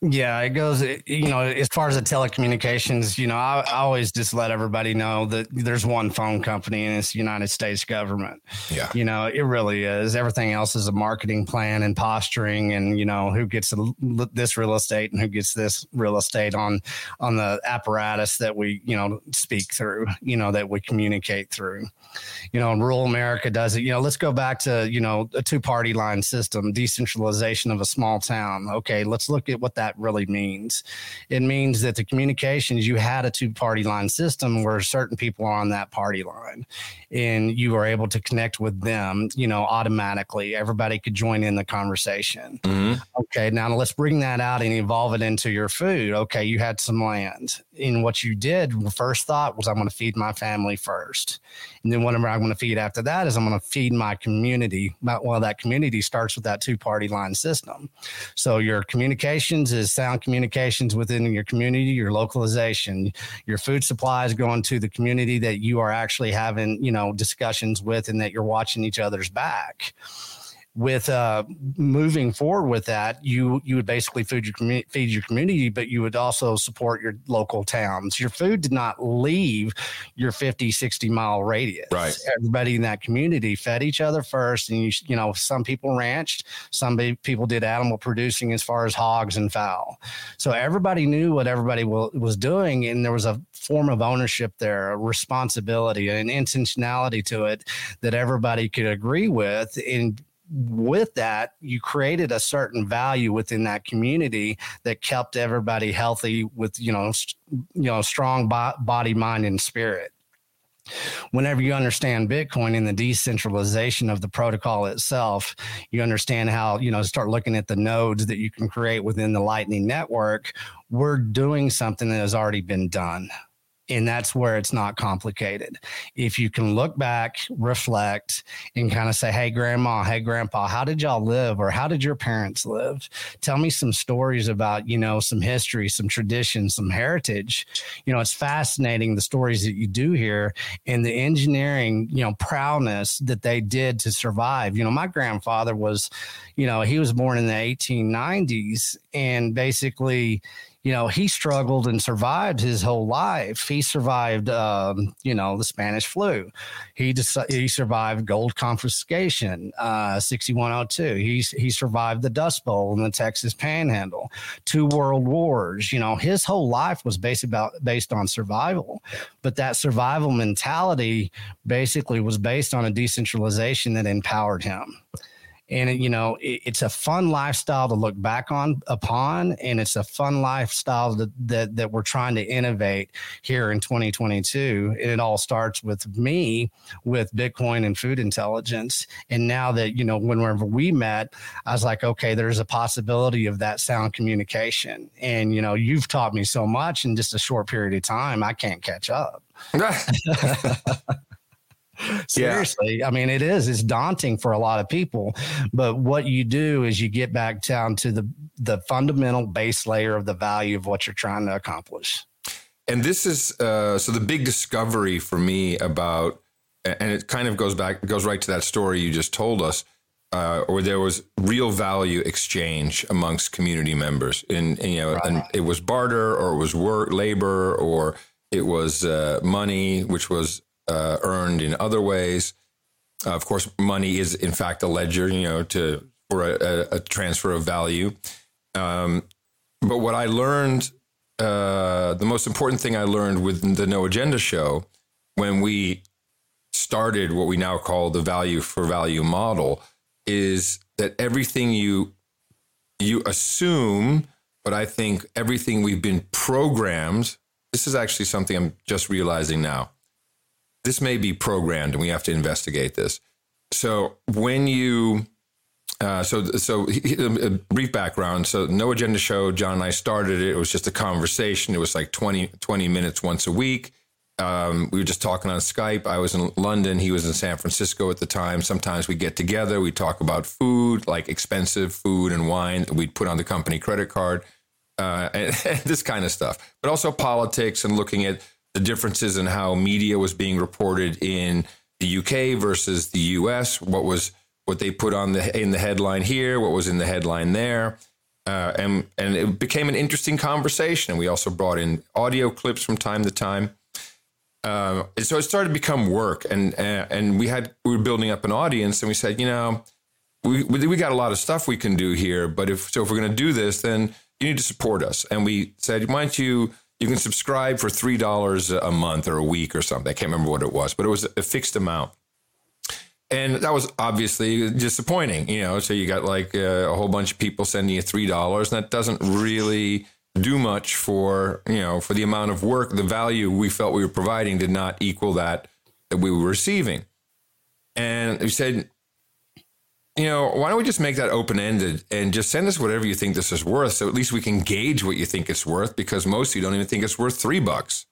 Yeah, it goes, you know, as far as the telecommunications, you know, I, I, always just let everybody know that there's one phone company and it's the United States government. Yeah. You know, it really is. Everything else is a marketing plan and posturing and, you know, who gets this real estate and who gets this real estate on, on the apparatus that we, you know, speak through, you know, that we communicate through. You know, rural America does it. You know, let's go back to, you know, a two party line system, decentralization of a small town. Okay, let's look at what that that really means. It means that the communications, you had a two party line system where certain people are on that party line and you were able to connect with them, you know, automatically. Everybody could join in the conversation. Mm-hmm. Okay, now let's bring that out and evolve it into your food. Okay, you had some land. And what you did, first thought was, I'm going to feed my family first. And then whatever I'm going to feed after that is I'm going to feed my community. Well, that community starts with that two party line system. So your communications is sound communications within your community, your localization, your food supplies going to the community that you are actually having, you know, discussions with and that you're watching each other's back with uh, moving forward with that, you you would basically feed your community, feed your community, but you would also support your local towns. Your food did not leave your 50, 60 mile radius. Right. Everybody in that community fed each other first, and you you know some people ranched, some people did animal producing as far as hogs and fowl. So everybody knew what everybody was doing, and there was a form of ownership there, a responsibility, an intentionality to it that everybody could agree with, and with that, you created a certain value within that community that kept everybody healthy with you know st- you know strong bo- body, mind, and spirit. Whenever you understand Bitcoin and the decentralization of the protocol itself, you understand how you know start looking at the nodes that you can create within the Lightning Network. We're doing something that has already been done and that's where it's not complicated. If you can look back, reflect, and kind of say, Hey, grandma, hey, grandpa, how did y'all live? Or how did your parents live? Tell me some stories about, you know, some history, some tradition, some heritage. You know, it's fascinating the stories that you do here and the engineering, you know, prowess that they did to survive. You know, my grandfather was, you know, he was born in the 1890s and basically, you know, he struggled and survived his whole life. He survived, um, you know, the Spanish flu. He just, he survived gold confiscation, uh, 6102. He, he survived the Dust Bowl in the Texas Panhandle, two world wars. You know, his whole life was based about based on survival, but that survival mentality basically was based on a decentralization that empowered him and you know it, it's a fun lifestyle to look back on upon and it's a fun lifestyle that, that that we're trying to innovate here in 2022 and it all starts with me with bitcoin and food intelligence. And now that you know whenever we met i was like okay there's a possibility of that sound communication. And you know you've taught me so much in just a short period of time i can't catch up Seriously. Yeah. I mean, it is. It's daunting for a lot of people. But what you do is you get back down to the the fundamental base layer of the value of what you're trying to accomplish. And this is uh, so the big discovery for me about, and it kind of goes back, goes right to that story you just told us, uh, where there was real value exchange amongst community members, and, and you know, right. and it was barter, or it was work, labor, or it was uh, money, which was uh, earned in other ways. Uh, of course, money is in fact a ledger, you know, to for a, a transfer of value. Um, but what I learned, uh, the most important thing I learned with the No Agenda show, when we started what we now call the value for value model, is that everything you you assume, but I think everything we've been programmed. This is actually something I'm just realizing now this may be programmed and we have to investigate this. So when you uh, so so a brief background. So no agenda show. John and I started it. It was just a conversation. It was like 20, 20 minutes once a week. Um, we were just talking on Skype. I was in London. He was in San Francisco at the time. Sometimes we get together. We talk about food, like expensive food and wine. We'd put on the company credit card, uh, and, and this kind of stuff. But also politics and looking at the differences in how media was being reported in the UK versus the US, what was what they put on the in the headline here, what was in the headline there. Uh, and and it became an interesting conversation. And we also brought in audio clips from time to time. Uh, so it started to become work, and uh, and we had we were building up an audience, and we said, you know, we we got a lot of stuff we can do here, but if so, if we're going to do this, then you need to support us. And we said, why don't you you can subscribe for three dollars a month or a week or something. I can't remember what it was, but it was a fixed amount. And that was obviously disappointing, you know. So you got like a, a whole bunch of people sending you three dollars, and that doesn't really do much for you know for the amount of work. The value we felt we were providing did not equal that that we were receiving. And we said, you know, why don't we just make that open ended and just send us whatever you think this is worth, so at least we can gauge what you think it's worth, because most of you don't even think it's worth three bucks.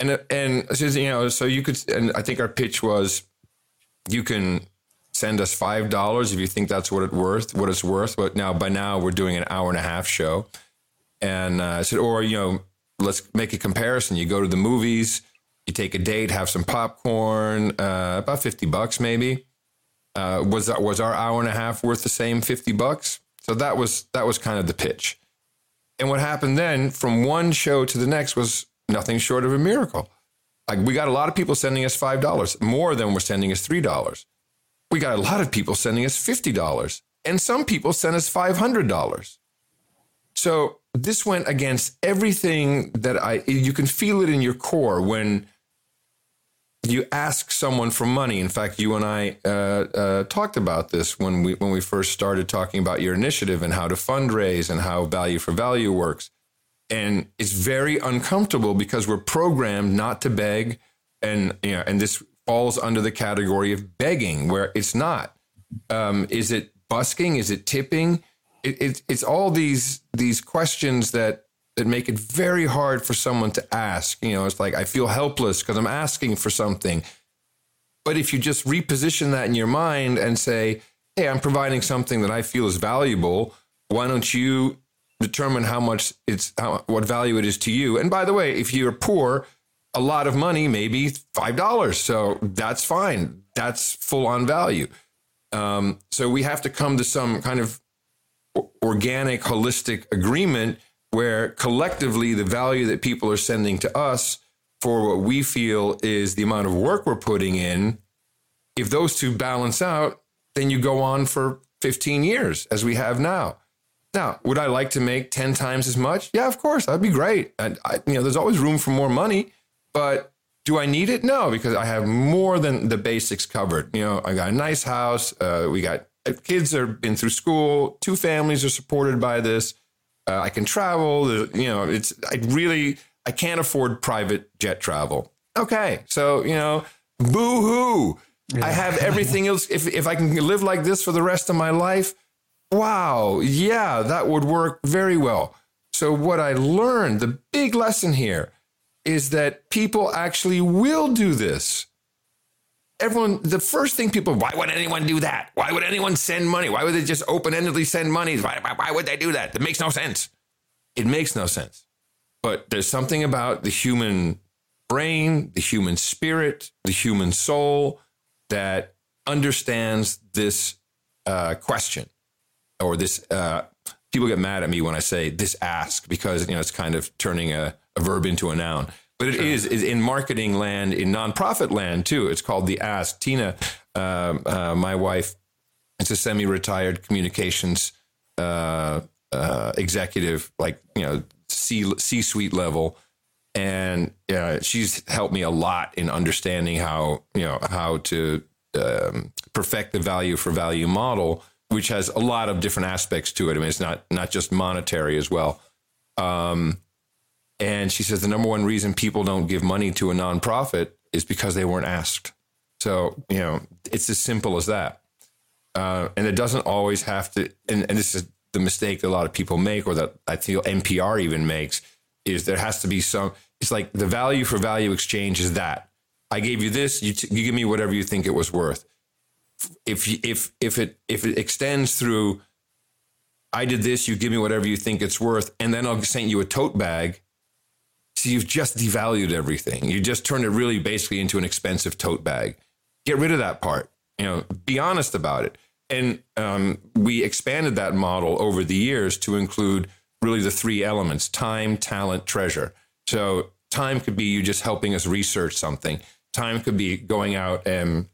And and you know, so you could, and I think our pitch was, you can send us five dollars if you think that's what it worth, what it's worth. But now by now we're doing an hour and a half show, and uh, I said, or you know, let's make a comparison. You go to the movies, you take a date, have some popcorn, uh, about fifty bucks maybe uh, was that was our hour and a half worth the same 50 bucks? So that was that was kind of the pitch. And what happened then from one show to the next was nothing short of a miracle. Like we got a lot of people sending us five dollars, more than were sending us three dollars. We got a lot of people sending us fifty dollars, and some people sent us five hundred dollars. So this went against everything that I. You can feel it in your core when you ask someone for money. In fact, you and I uh, uh, talked about this when we when we first started talking about your initiative and how to fundraise and how value for value works. And it's very uncomfortable because we're programmed not to beg, and you know, and this falls under the category of begging, where it's not. Um, is it busking? Is it tipping? It, it, it's all these these questions that that make it very hard for someone to ask. You know, it's like I feel helpless because I'm asking for something. But if you just reposition that in your mind and say, hey, I'm providing something that I feel is valuable, why don't you determine how much it's how, what value it is to you? And by the way, if you're poor, a lot of money, maybe five dollars. So that's fine. That's full on value. Um, so we have to come to some kind of organic, holistic agreement where collectively the value that people are sending to us for what we feel is the amount of work we're putting in, if those two balance out, then you go on for 15 years as we have now. Now, would I like to make 10 times as much? Yeah, of course, that'd be great. And I, you know, there's always room for more money, but do I need it? No, because I have more than the basics covered. You know, I got a nice house. Uh, we got uh, kids have been through school. Two families are supported by this. Uh, I can travel. You know, it's I really I can't afford private jet travel. Okay, so you know, boo hoo. Yeah. I have everything else. If if I can live like this for the rest of my life, wow, yeah, that would work very well. So what I learned, the big lesson here is that people actually will do this. Everyone, the first thing people, why would anyone do that? Why would anyone send money? Why would they just open endedly send money? Why, why, why would they do that? That makes no sense. It makes no sense. But there's something about the human brain, the human spirit, the human soul that understands this uh, question or this. Uh, people get mad at me when I say this ask because you know it's kind of turning a a verb into a noun. But it sure. is is in marketing land, in nonprofit land too. It's called the Ask. Tina, uh, uh, my wife, it's a semi-retired communications uh, uh executive, like you know, C C suite level, and she's helped me a lot in understanding how you know how to um, perfect the value for value model, which has a lot of different aspects to it. I mean, it's not not just monetary as well. Um, and she says the number one reason people don't give money to a nonprofit is because they weren't asked. So, you know, it's as simple as that. Uh, and it doesn't always have to, and, and this is the mistake that a lot of people make, or that I feel NPR even makes, is there has to be some, it's like the value for value exchange is that. I gave you this, you, t- you give me whatever you think it was worth. If, if, if, it, if it extends through, I did this, you give me whatever you think it's worth, and then I'll send you a tote bag you've just devalued everything. You just turned it really basically into an expensive tote bag. Get rid of that part. You know, be honest about it. And um, we expanded that model over the years to include really the three elements: time, talent, treasure. So time could be you just helping us research something. Time could be going out and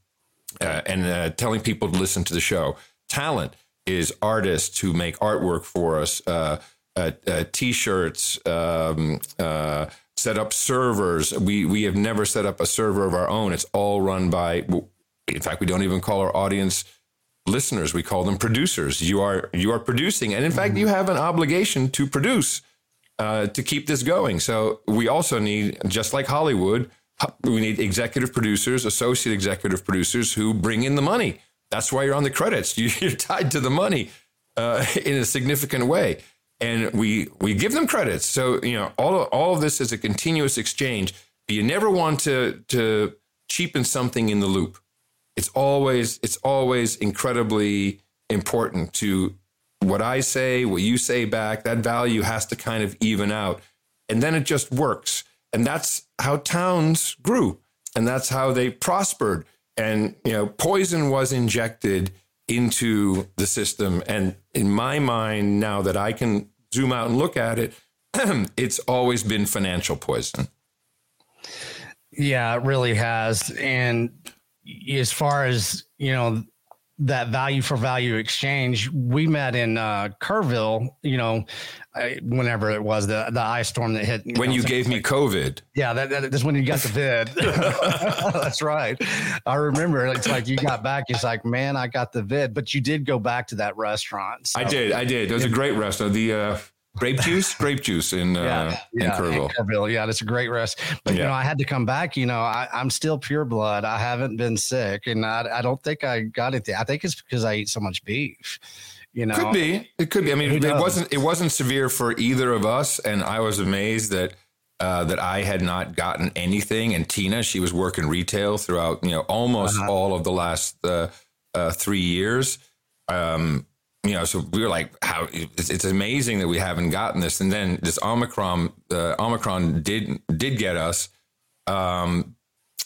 uh, and uh, telling people to listen to the show. Talent is artists who make artwork for us. Uh, uh, uh, t-shirts, um, uh, set up servers. We we have never set up a server of our own. It's all run by. In fact, we don't even call our audience listeners. We call them producers. You are you are producing, and in fact, you have an obligation to produce uh, to keep this going. So we also need, just like Hollywood, we need executive producers, associate executive producers who bring in the money. That's why you're on the credits. You're tied to the money uh, in a significant way and we we give them credits. So you know, all all of this is a continuous exchange. You never want to to cheapen something in the loop. It's always it's always incredibly important to what I say, what you say back. That value has to kind of even out, and then it just works. And that's how towns grew, and that's how they prospered. And you know, poison was injected into the system. And in my mind, now that I can zoom out and look at it, it's always been financial poison. Yeah, it really has. And as far as, you know, that value for value exchange, we met in uh, Kerrville, you know, whenever it was the the ice storm that hit. You when know, you gave me COVID. Yeah, that, that, that's when you got the vid. that's right. I remember it's like you got back. It's like, man, I got the vid, but you did go back to that restaurant. So. I did. I did. It was a great restaurant. The uh, grape juice, grape juice in uh, yeah, yeah, in Kerrville. In Kerrville. Yeah, that's a great rest. But yeah. you know, I had to come back. You know, I, am still pure blood. I haven't been sick, and I, I don't think I got it. I think it's because I eat so much beef. You know, could be. It could be. I mean, it wasn't. It wasn't severe for either of us, and I was amazed that uh, that I had not gotten anything. And Tina, she was working retail throughout, you know, almost uh-huh. all of the last uh, uh, three years. Um, you know, so we were like, how it's, it's, amazing that we haven't gotten this. And then this Omicron, uh, Omicron did did get us. Um,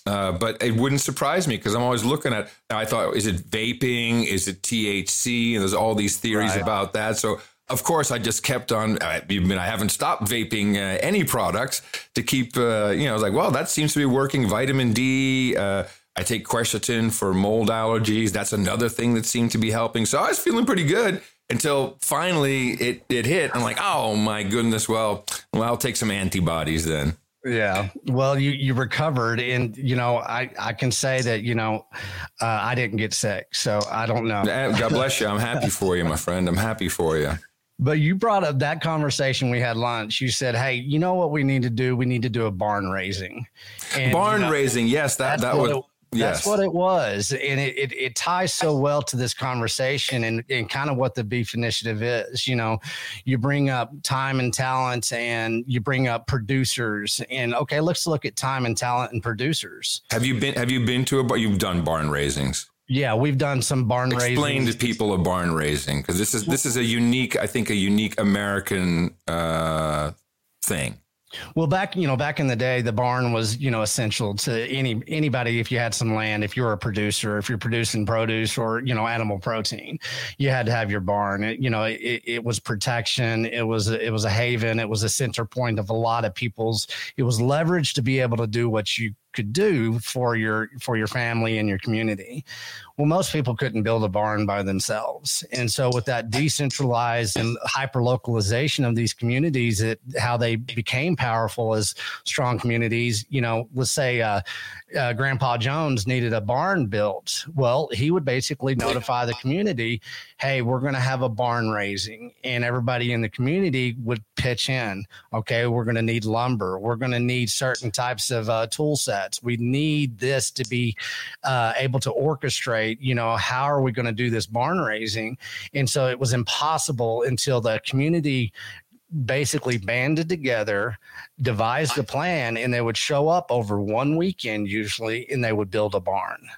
uh, but it wouldn't surprise me because I'm always looking at. I thought, is it vaping? Is it THC? And there's all these theories right. about that. So of course, I just kept on. I mean, I haven't stopped vaping uh, any products to keep. Uh, you know, I was like, well, that seems to be working. Vitamin D. Uh, I take quercetin for mold allergies. That's another thing that seemed to be helping. So I was feeling pretty good until finally it it hit. I'm like, oh my goodness. Well, well, I'll take some antibodies then. Yeah. Well, you you recovered, and you know, I I can say that you know, uh, I didn't get sick, so I don't know. God bless you. I'm happy for you, my friend. I'm happy for you. But you brought up that conversation we had lunch. You said, "Hey, you know what we need to do? We need to do a barn raising." And, barn you know, raising, yes, that that was. Yes. That's what it was. And it, it, it, ties so well to this conversation and, and kind of what the beef initiative is. You know, you bring up time and talent and you bring up producers and okay, let's look at time and talent and producers. Have you been have you been to a bar you've done barn raisings? Yeah, we've done some barn Explain raising. Explain to people of barn raising because this is this is a unique, I think, a unique American uh, thing. Well, back you know, back in the day, the barn was you know essential to any anybody. If you had some land, if you're a producer, if you're producing produce or you know animal protein, you had to have your barn. It, you know, it, it was protection. It was it was a haven. It was a center point of a lot of people's. It was leverage to be able to do what you could do for your for your family and your community. Well, most people couldn't build a barn by themselves, and so with that decentralized and hyper localization of these communities, it how they became powerful as strong communities. You know, let's say uh, uh, Grandpa Jones needed a barn built. Well, he would basically notify the community, "Hey, we're going to have a barn raising," and everybody in the community would pitch in. Okay, we're going to need lumber. We're going to need certain types of uh, tool sets. We need this to be uh, able to orchestrate, you know, how are we going to do this barn raising? And so it was impossible until the community basically banded together, devised a plan, and they would show up over one weekend usually, and they would build a barn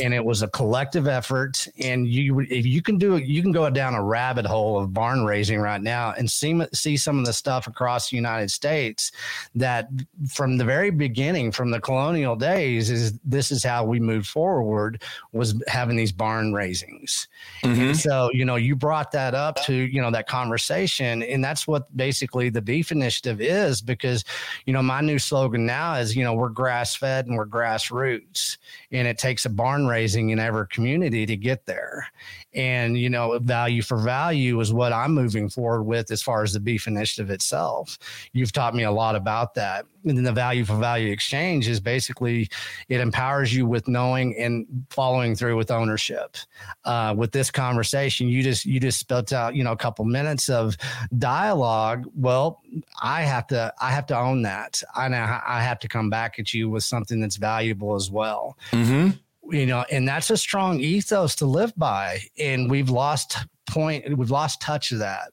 and it was a collective effort. And you, if you can do it, you can go down a rabbit hole of barn raising right now and see see some of the stuff across the United States that from the very beginning, from the colonial days, is this is how we moved forward was having these barn raisings. Mm-hmm. so you know, you brought that up to you know that conversation, and that's what basically the beef initiative is because you know my new slogan now is you know we're grass fed and we're grassroots, and it takes a barn fundraising in every community to get there. And, you know, value for value is what I'm moving forward with as far as the beef initiative itself. You've taught me a lot about that. And then the value for value exchange is basically it empowers you with knowing and following through with ownership. Uh, with this conversation, you just you just spelled out, you know, a couple minutes of dialogue. Well, I have to I have to own that. I now I have to come back at you with something that's valuable as well. Mm-hmm you know, and that's a strong ethos to live by. And we've lost point, we've lost touch of that.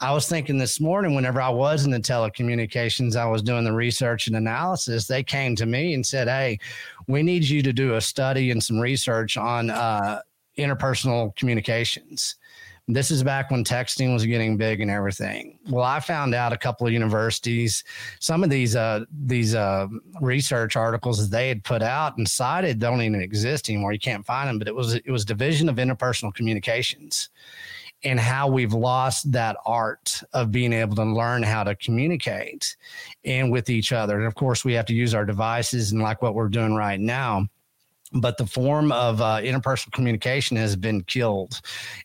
I was thinking this morning, whenever I was in the telecommunications, I was doing the research and analysis. They came to me and said, Hey, we need you to do a study and some research on uh, interpersonal communications. This is back when texting was getting big and everything. Well, I found out a couple of universities, some of these uh, these uh, research articles that they had put out and cited don't even exist anymore. You can't find them, but it was it was Division of Interpersonal Communications and how we've lost that art of being able to learn how to communicate and with each other. And of course, we have to use our devices and like what we're doing right now but the form of uh, interpersonal communication has been killed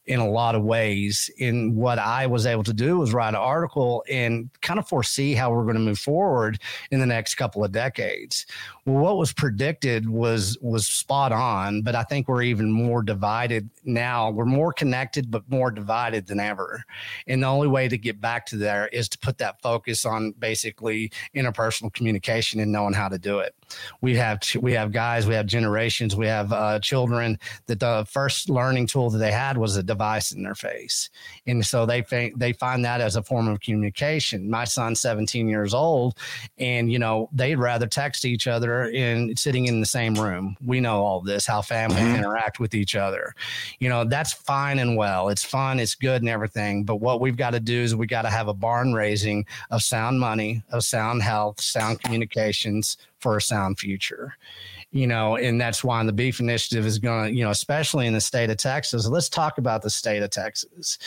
in a lot of ways. And what I was able to do was write an article and kind of foresee how we're going to move forward in the next couple of decades. What was predicted was was spot on, but I think we're even more divided now. We're more connected, but more divided than ever. And the only way to get back to there is to put that focus on basically interpersonal communication and knowing how to do it. We have we have guys, we have generations. We have uh, children that the first learning tool that they had was a device in their face, and so they they find that as a form of communication. My son's 17 years old, and you know they'd rather text each other in sitting in the same room. We know all this how families mm-hmm. interact with each other. You know that's fine and well. It's fun, it's good, and everything. But what we've got to do is we got to have a barn raising of sound money, of sound health, sound communications for a sound future you know, and that's why the beef initiative is going to, you know, especially in the state of Texas. Let's talk about the state of Texas.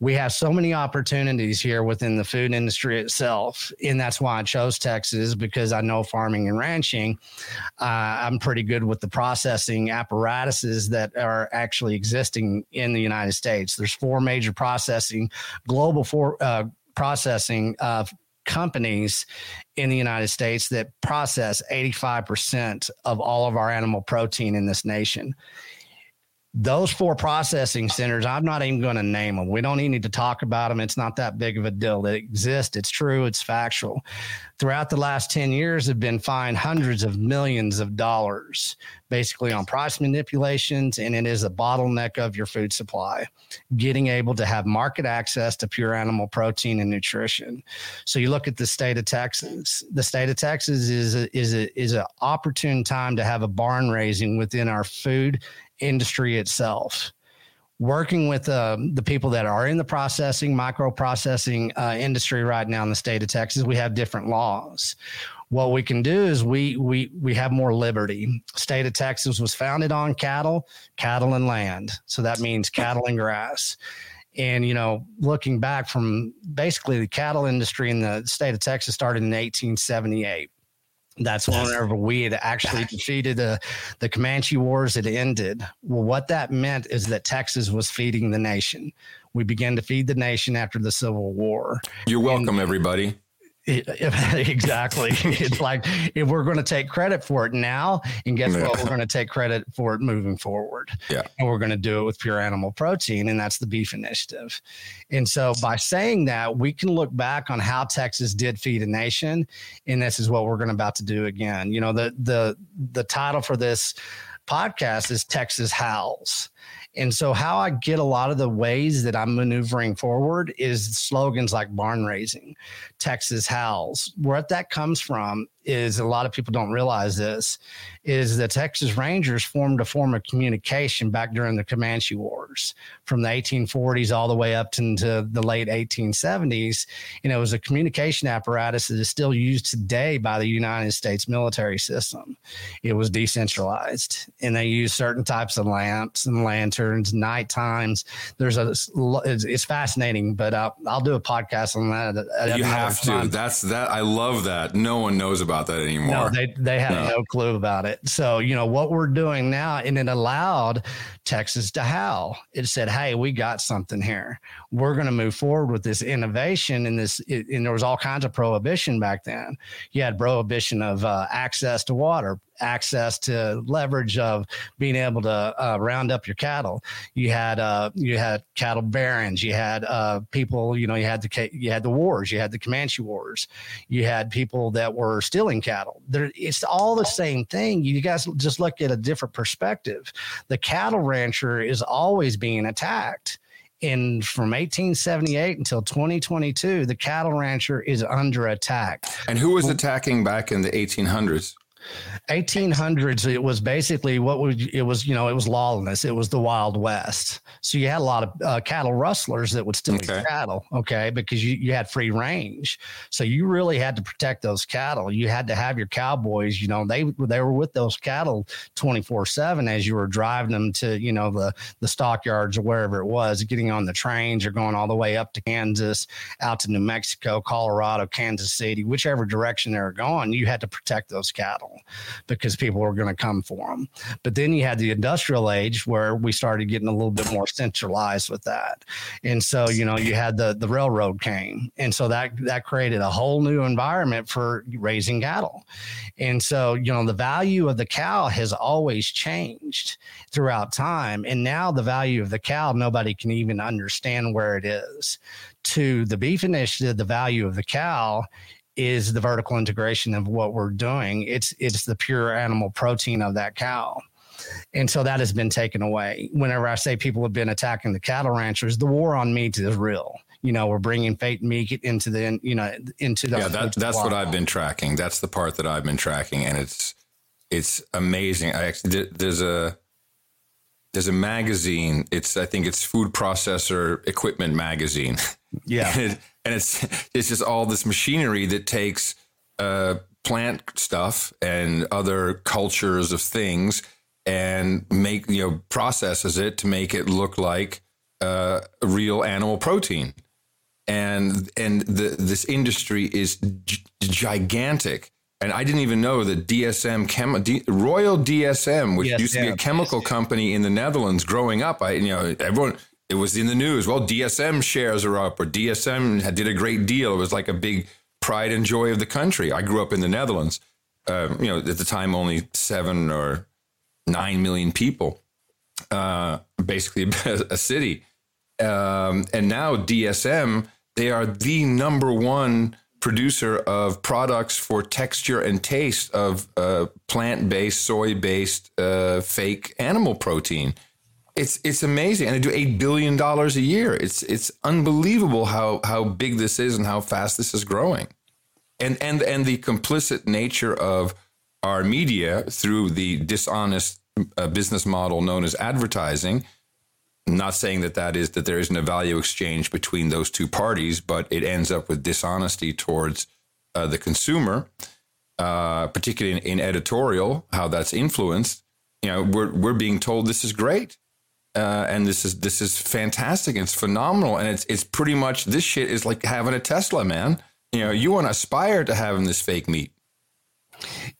We have so many opportunities here within the food industry itself. And that's why I chose Texas because I know farming and ranching. Uh, I'm pretty good with the processing apparatuses that are actually existing in the United States. There's four major processing, global for, uh, processing uh, companies in the United States that process 85% of all of our animal protein in this nation. Those four processing centers, I'm not even going to name them. We don't even need to talk about them. It's not that big of a deal. They exist. It's true. It's factual. Throughout the last 10 years, have been fined hundreds of millions of dollars basically on price manipulations, and it is a bottleneck of your food supply. Getting able to have market access to pure animal protein and nutrition. So you look at the state of Texas. The state of Texas is a, is a, is an opportune time to have a barn raising within our food industry itself working with uh, the people that are in the processing, microprocessing uh, industry right now in the state of Texas, we have different laws. What we can do is we we we have more liberty. State of Texas was founded on cattle, cattle and land. So that means cattle and grass. And you know, looking back from basically the cattle industry in the state of Texas started in 1878 that's whenever we had actually defeated the, the Comanche Wars had ended. Well, what that meant is that Texas was feeding the nation. We began to feed the nation after the Civil War. You're welcome, and, everybody. exactly. it's like if we're going to take credit for it now, and guess yeah. what? We're going to take credit for it moving forward. Yeah. And we're going to do it with pure animal protein, and that's the beef initiative. And so by saying that, we can look back on how Texas did feed a nation, and this is what we're going to about to do again. You know, the the the title for this podcast is Texas Howls. And so, how I get a lot of the ways that I'm maneuvering forward is slogans like barn raising, Texas howls. Where that comes from is a lot of people don't realize this is the Texas Rangers formed a form of communication back during the Comanche Wars from the 1840s all the way up into the late 1870s. And it was a communication apparatus that is still used today by the United States military system. It was decentralized and they use certain types of lamps and lanterns, night times. There's a, it's, it's fascinating, but uh, I'll do a podcast on that. You have to. That's that. I love that. No one knows about about that anymore. No, they they had no. no clue about it. So you know what we're doing now, and it allowed Texas to howl. It said, "Hey, we got something here. We're going to move forward with this innovation." And this, it, and there was all kinds of prohibition back then. You had prohibition of uh, access to water, access to leverage of being able to uh, round up your cattle. You had uh, you had cattle barons. You had uh, people. You know, you had the you had the wars. You had the Comanche Wars. You had people that were stealing cattle. There, it's all the same thing. You guys just look at a different perspective. The cattle rancher is always being attacked. And from 1878 until 2022, the cattle rancher is under attack. And who was attacking back in the 1800s? 1800s it was basically what would it was you know it was lawlessness. It was the wild west. So you had a lot of uh, cattle rustlers that would steal okay. cattle okay because you, you had free range. So you really had to protect those cattle. You had to have your cowboys you know they they were with those cattle 24 7 as you were driving them to you know the the stockyards or wherever it was getting on the trains or going all the way up to kansas out to new mexico colorado kansas city whichever direction they were going you had to protect those cattle because people were going to come for them. But then you had the industrial age where we started getting a little bit more centralized with that. And so, you know, you had the, the railroad came. And so that, that created a whole new environment for raising cattle. And so, you know, the value of the cow has always changed throughout time. And now the value of the cow, nobody can even understand where it is. To the beef initiative, the value of the cow is the vertical integration of what we're doing. It's it's the pure animal protein of that cow. And so that has been taken away. Whenever I say people have been attacking the cattle ranchers, the war on meat is real. You know, we're bringing fake meat into the, you know, into the. Yeah, that, that's what I've been tracking. That's the part that I've been tracking. And it's, it's amazing. I actually, there's a, there's a magazine. It's, I think it's Food Processor Equipment Magazine. Yeah. it, and it's, it's just all this machinery that takes, uh, plant stuff and other cultures of things and make you know processes it to make it look like uh, real animal protein. And and the, this industry is g- gigantic. And I didn't even know that DSM Chem D, Royal DSM which used to be a chemical company in the Netherlands growing up I you know everyone it was in the news well DSM shares are up or DSM did a great deal it was like a big pride and joy of the country. I grew up in the Netherlands. Uh, you know, at the time, only seven or nine million people, uh, basically a city. Um, and now DSM, they are the number one producer of products for texture and taste of uh, plant-based, soy-based, uh, fake animal protein. It's it's amazing, and they do eight billion dollars a year. It's it's unbelievable how how big this is and how fast this is growing and and and the complicit nature of our media through the dishonest uh, business model known as advertising. Not saying that that is that there isn't a value exchange between those two parties, but it ends up with dishonesty towards uh, the consumer, uh, particularly in, in, editorial, how that's influenced. You know, we're we're being told this is great, uh, and this is this is fantastic. It's phenomenal, and it's it's pretty much this shit is like having a Tesla, man you know, you want to aspire to having this fake meat.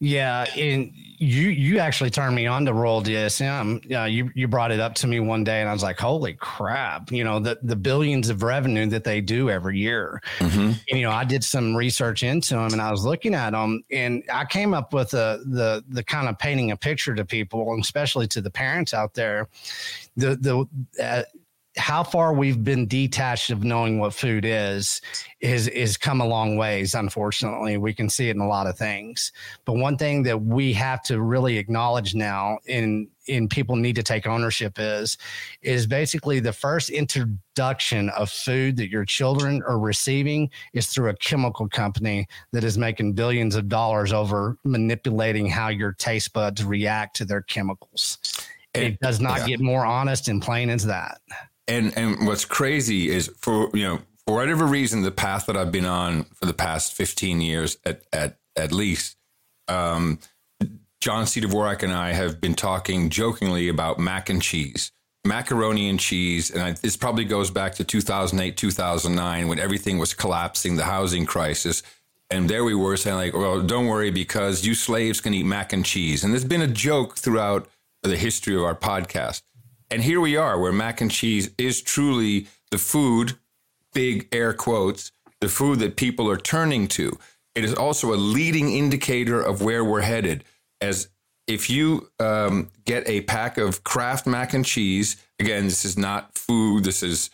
Yeah, and you you actually turned me on to Royal DSM. Uh, you you brought it up to me one day, and I was like, "Holy crap!" You know the the billions of revenue that they do every year. Mm-hmm. And, you know, I did some research into them, and I was looking at them, and I came up with a, the the kind of painting a picture to people, especially to the parents out there. The the uh, how far we've been detached of knowing what food is is is come a long ways unfortunately. We can see it in a lot of things. But one thing that we have to really acknowledge now in in people need to take ownership is is basically the first introduction of food that your children are receiving is through a chemical company that is making billions of dollars over manipulating how your taste buds react to their chemicals. It does not yeah. get more honest and plain as that and and what's crazy is for you know for whatever reason the path that I've been on for the past 15 years at at at least um, John C. Dvorak and I have been talking jokingly about mac and cheese macaroni and cheese. And I, this probably goes back to 2008 2009 when everything was collapsing the housing crisis. And there we were saying like well don't worry because you slaves can eat mac and cheese. And there's been a joke throughout the history of our podcast and here we are, where mac and cheese is truly the food, big air quotes, the food that people are turning to. It is also a leading indicator of where we're headed. As if you um, get a pack of Kraft mac and cheese, again, this is not food, this is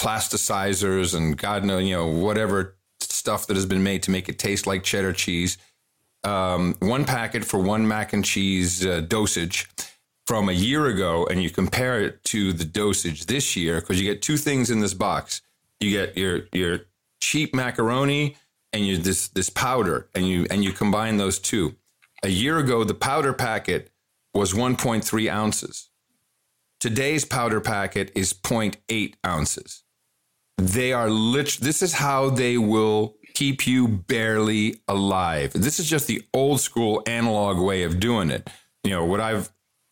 plasticizers and God knows, you know, whatever stuff that has been made to make it taste like cheddar cheese. Um, one packet for one mac and cheese uh, dosage from a year ago and you compare it to the dosage this year, because you get two things in this box. You get your your cheap macaroni and you this this powder, and you and you combine those two. A year ago, the powder packet was 1.3 ounces. Today's powder packet is 0.8 ounces. They are lit. This is how they will keep you barely alive. This is just the old school analog way of doing it. You know what I've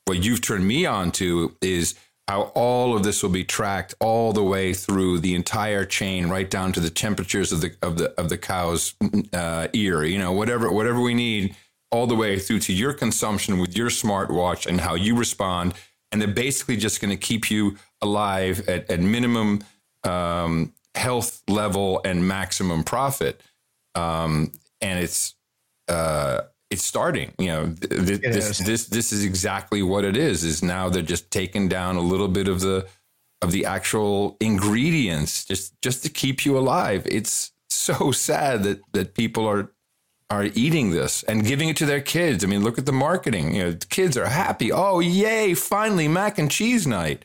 what you've turned me on to is how all of this will be tracked all the way through the entire chain, right down to the temperatures of the of the of the cow's uh, ear. You know, whatever whatever we need, all the way through to your consumption with your smartwatch and how you respond. And they're basically just going to keep you alive at, at minimum um, health level and maximum profit. Um, and it's uh, it's starting. You know, th- this this this is exactly what it is. Is now they're just taking down a little bit of the of the actual ingredients just just to keep you alive. It's so sad that that people are are eating this and giving it to their kids. I mean, look at the marketing. You know, the kids are happy. Oh, yay! Finally, mac and cheese night.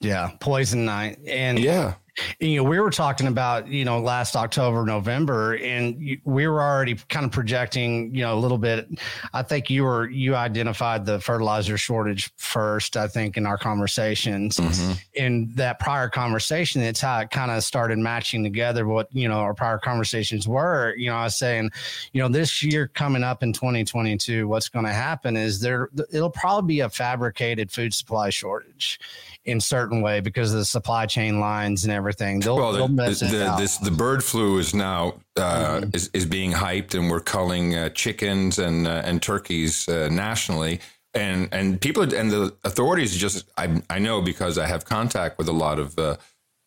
Yeah, poison night, and yeah, you know, we were talking about, you know, last October, November, and we were already kind of projecting, you know, a little bit. I think you were, you identified the fertilizer shortage first, I think, in our conversations. Mm-hmm. In that prior conversation, it's how it kind of started matching together what, you know, our prior conversations were. You know, I was saying, you know, this year coming up in 2022, what's going to happen is there, it'll probably be a fabricated food supply shortage in certain way because of the supply chain lines and everything. They'll, well, they'll the, the, this, the bird flu is now uh, mm-hmm. is, is being hyped, and we're culling uh, chickens and uh, and turkeys uh, nationally. And and people and the authorities just I I know because I have contact with a lot of uh,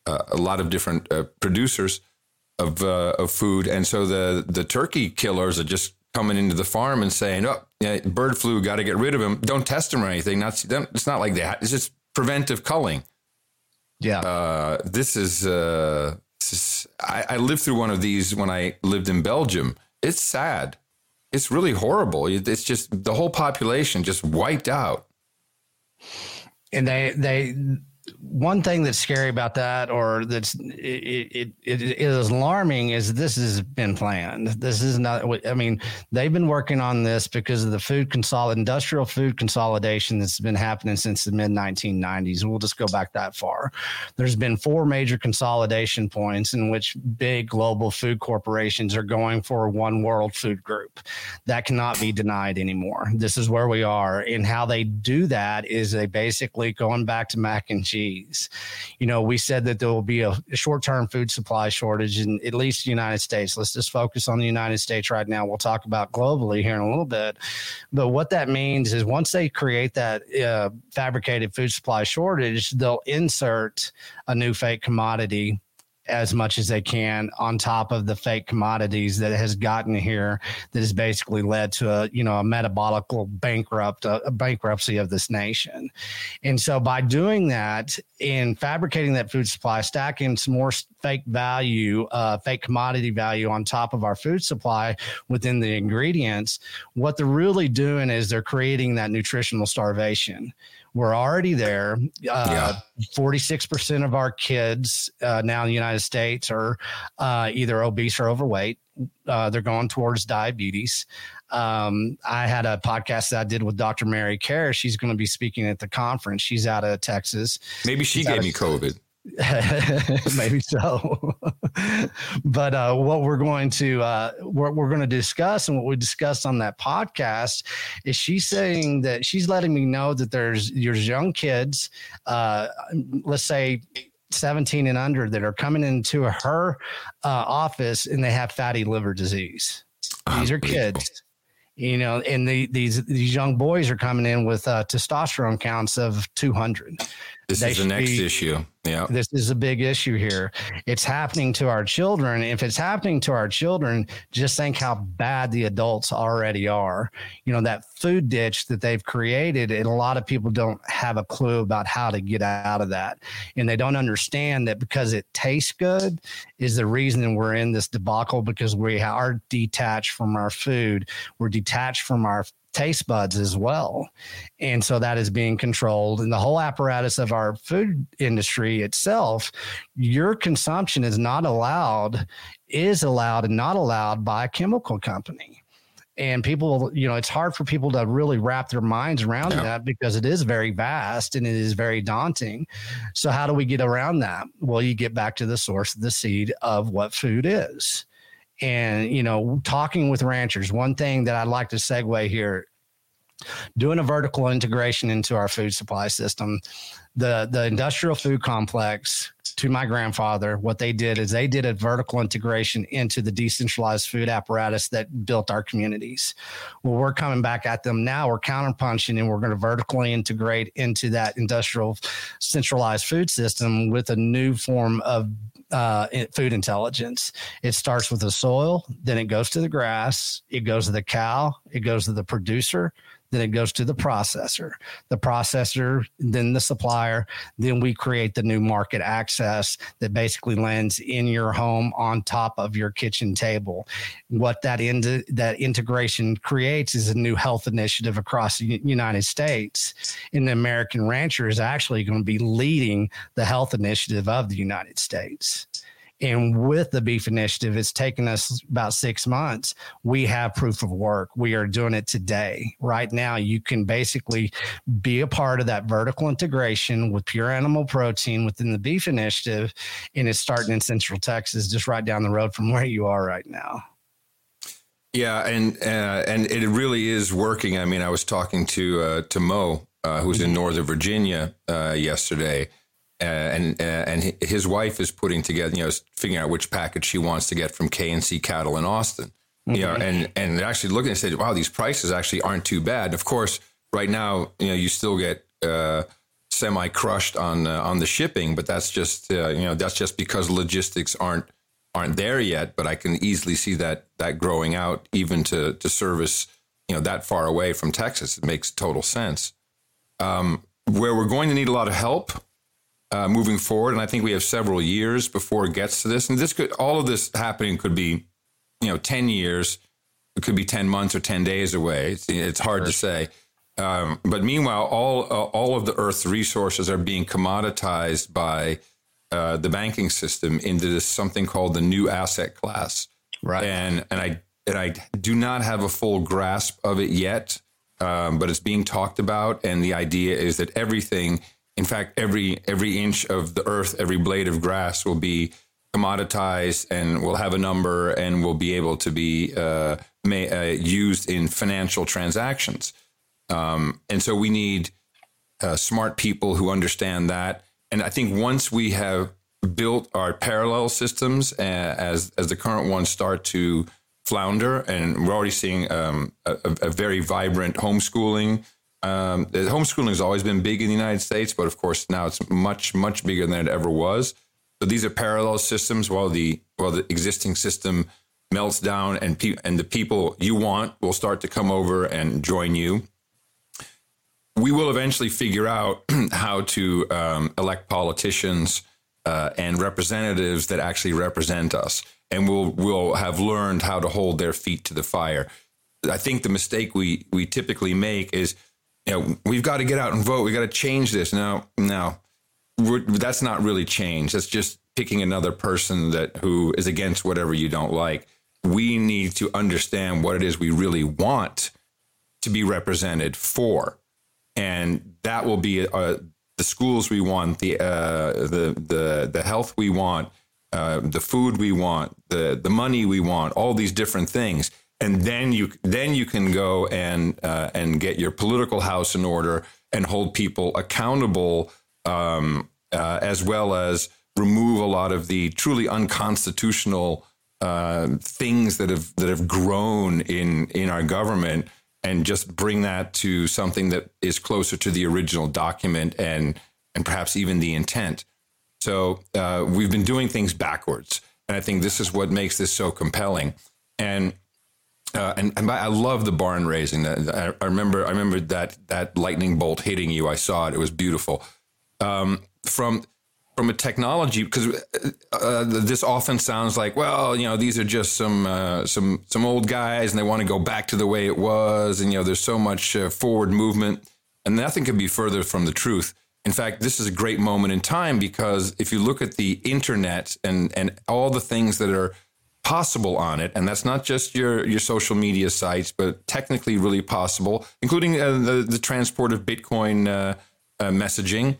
uh, a lot of different producers of of food, and so the the turkey killers are just coming into the farm and saying, "Oh, yeah, bird flu, got to get rid of them. Don't test them or anything." Not it's not like that. It's just preventive culling. Yeah. Uh, this is, uh, this is I, I, lived through one of these when I lived in Belgium. It's sad. It's really horrible. It's just the whole population just wiped out. And they, they, one thing that's scary about that, or that's it, it, it, it is alarming, is this has been planned. This is not. I mean, they've been working on this because of the food consolid, industrial food consolidation that's been happening since the mid 1990s. We'll just go back that far. There's been four major consolidation points in which big global food corporations are going for one world food group. That cannot be denied anymore. This is where we are, and how they do that is they basically going back to mac and cheese You know, we said that there will be a, short term food supply shortage in at least the United States. Let's just focus on the United States right now. We'll talk about globally here in a little bit. But what that means is once they create that uh, fabricated food supply shortage, they'll insert a new fake commodity as much as they can on top of the fake commodities that has gotten here that has basically led to a you know a metabolic bankrupt a, bankruptcy of this nation. And so by doing that in fabricating that food supply stacking some more fake value uh, fake commodity value on top of our food supply within the ingredients what they're really doing is they're creating that nutritional starvation we're already there. Uh, yeah. 46% of our kids uh, now in the United States are uh, either obese or overweight. Uh, they're going towards diabetes. Um, I had a podcast that I did with Dr. Mary Kerr. She's going to be speaking at the conference. She's out of Texas. Maybe she She's gave me COVID. Maybe so. but uh, what we're going to uh, what we're going to discuss and what we discussed on that podcast is she's saying that she's letting me know that there's there's young kids, uh, let's say 17 and under, that are coming into her uh, office and they have fatty liver disease. These are kids you know, and the, these these young boys are coming in with uh, testosterone counts of 200. This they is the next be, issue. Yeah. This is a big issue here. It's happening to our children. If it's happening to our children, just think how bad the adults already are. You know, that food ditch that they've created, and a lot of people don't have a clue about how to get out of that. And they don't understand that because it tastes good is the reason we're in this debacle because we are detached from our food. We're detached from our taste buds as well. And so that is being controlled. And the whole apparatus of our food industry itself, your consumption is not allowed, is allowed and not allowed by a chemical company. And people, you know, it's hard for people to really wrap their minds around yeah. that because it is very vast and it is very daunting. So, how do we get around that? Well, you get back to the source of the seed of what food is and you know talking with ranchers one thing that i'd like to segue here doing a vertical integration into our food supply system the the industrial food complex to my grandfather what they did is they did a vertical integration into the decentralized food apparatus that built our communities well we're coming back at them now we're counterpunching and we're going to vertically integrate into that industrial centralized food system with a new form of uh, food intelligence. It starts with the soil, then it goes to the grass, it goes to the cow, it goes to the producer, then it goes to the processor. The processor, then the supplier then we create the new market access that basically lands in your home on top of your kitchen table. What that in, that integration creates is a new health initiative across the United States. And the American rancher is actually going to be leading the health initiative of the United States. And with the beef initiative, it's taken us about six months. We have proof of work. We are doing it today. Right now, you can basically be a part of that vertical integration with pure animal protein within the beef initiative. And it's starting in Central Texas, just right down the road from where you are right now. Yeah, and uh, and it really is working. I mean, I was talking to uh, to Mo, uh, who's in mm-hmm. Northern Virginia uh, yesterday, uh, and uh, and his wife is putting together, you know, figuring out which package she wants to get from KNC Cattle in Austin. Mm-hmm. You know, and and they're actually looking and said, wow, these prices actually aren't too bad. Of course, right now, you know, you still get uh, semi crushed on uh, on the shipping, but that's just uh, you know that's just because logistics aren't aren't there yet. But I can easily see that that growing out even to to service you know that far away from Texas. It makes total sense. Um, where we're going to need a lot of help uh, moving forward. And I think we have several years before it gets to this. And this could, all of this happening could be, you know, 10 years. It could be 10 months or 10 days away. It's, it's hard to say. Um, but meanwhile, all, uh, all of the Earth's resources are being commoditized by uh, the banking system into this something called the new asset class. Right. And, and I, and I do not have a full grasp of it yet. Um, but it's being talked about. And the idea is that everything in fact, every every inch of the earth, every blade of grass will be commoditized and will have a number and will be able to be uh, may, uh, used in financial transactions. Um, and so we need uh, smart people who understand that. And I think once we have built our parallel systems uh, as as the current ones start to flounder, and we're already seeing um, a, a, very vibrant homeschooling um, homeschooling has always been big in the United States, but of course now it's much much bigger than it ever was. So these are parallel systems. While the while the existing system melts down, and pe- and the people you want will start to come over and join you. We will eventually figure out how to um, elect politicians uh, and representatives that actually represent us, and we'll we'll have learned how to hold their feet to the fire. I think the mistake we we typically make is you know, we've got to get out and vote. We got to change this. Now, now, that's not really change. That's just picking another person that who is against whatever you don't like. We need to understand what it is we really want to be represented for, and that will be uh, the schools we want, the uh, the the the health we want, uh, the food we want, the the money we want, all these different things and then you then you can go and uh, and get your political house in order and hold people accountable um, uh, as well as remove a lot of the truly unconstitutional uh, things that have that have grown in in our government and just bring that to something that is closer to the original document and and perhaps even the intent. So uh, we've been doing things backwards, and I think this is what makes this so compelling. And uh, and, and I love the barn raising. I, remember, I remember that that lightning bolt hitting you. I saw it; it was beautiful. Um, from from a technology, because uh, uh, this often sounds like, well, you know, these are just some uh, some some old guys, and they want to go back to the way it was, and you know, there's so much uh, forward movement, and nothing could be further from the truth. In fact, this is a great moment in time because if you look at the internet and and all the things that are possible on it, and that's not just your your social media sites, but technically really possible, including uh, the the transport of Bitcoin uh, uh, messaging.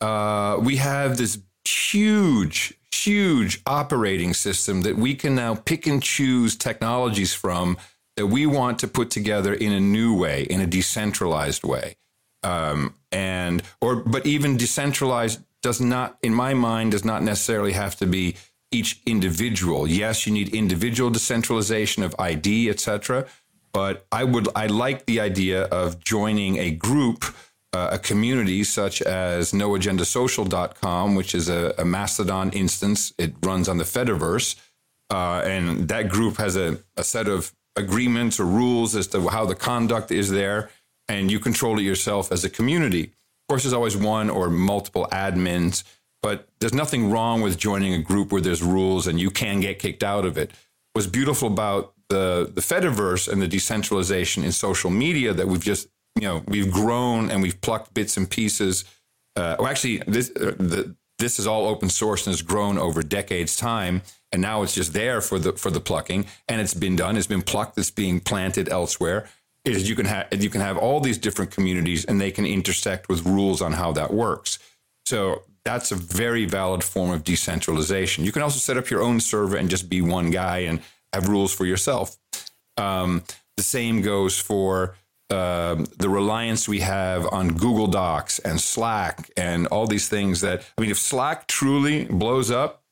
Uh, we have this huge, huge operating system that we can now pick and choose technologies from that we want to put together in a new way, in a decentralized way, um, and or but even decentralized does not, in my mind, does not necessarily have to be each individual. Yes, you need individual decentralization of ID, etc. But I would I like the idea of joining a group, uh, a community such as noagendasocial.com, which is a, a, Mastodon instance. It runs on the Fediverse. Uh, and that group has a, a set of agreements or rules as to how the conduct is there, and you control it yourself as a community. Of course, there's always one or multiple admins, but there's nothing wrong with joining a group where there's rules and you can get kicked out of it. What's beautiful about the the Fediverse and the decentralization in social media that we've just you know we've grown and we've plucked bits and pieces. Uh, well, actually, this uh, the, this is all open source and has grown over decades time, and now it's just there for the for the plucking, and it's been done. It's been plucked. It's being planted elsewhere. Is you can have you can have all these different communities, and they can intersect with rules on how that works. So that's a very valid form of decentralization. You can also set up your own server and just be one guy and have rules for yourself. Um, the same goes for um, the reliance we have on Google Docs and Slack and all these things that, I mean, if Slack truly blows up,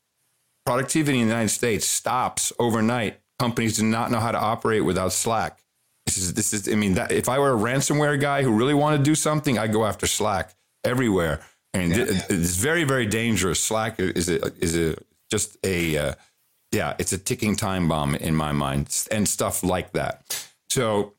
productivity in the United States stops overnight. Companies do not know how to operate without Slack. This is, this is, I mean, that, if I were a ransomware guy who really wanted to do something, I'd go after Slack everywhere. I mean, yeah. it's very, very dangerous. Slack is a, is a, just a, uh, yeah, it's a ticking time bomb in my mind and stuff like that. So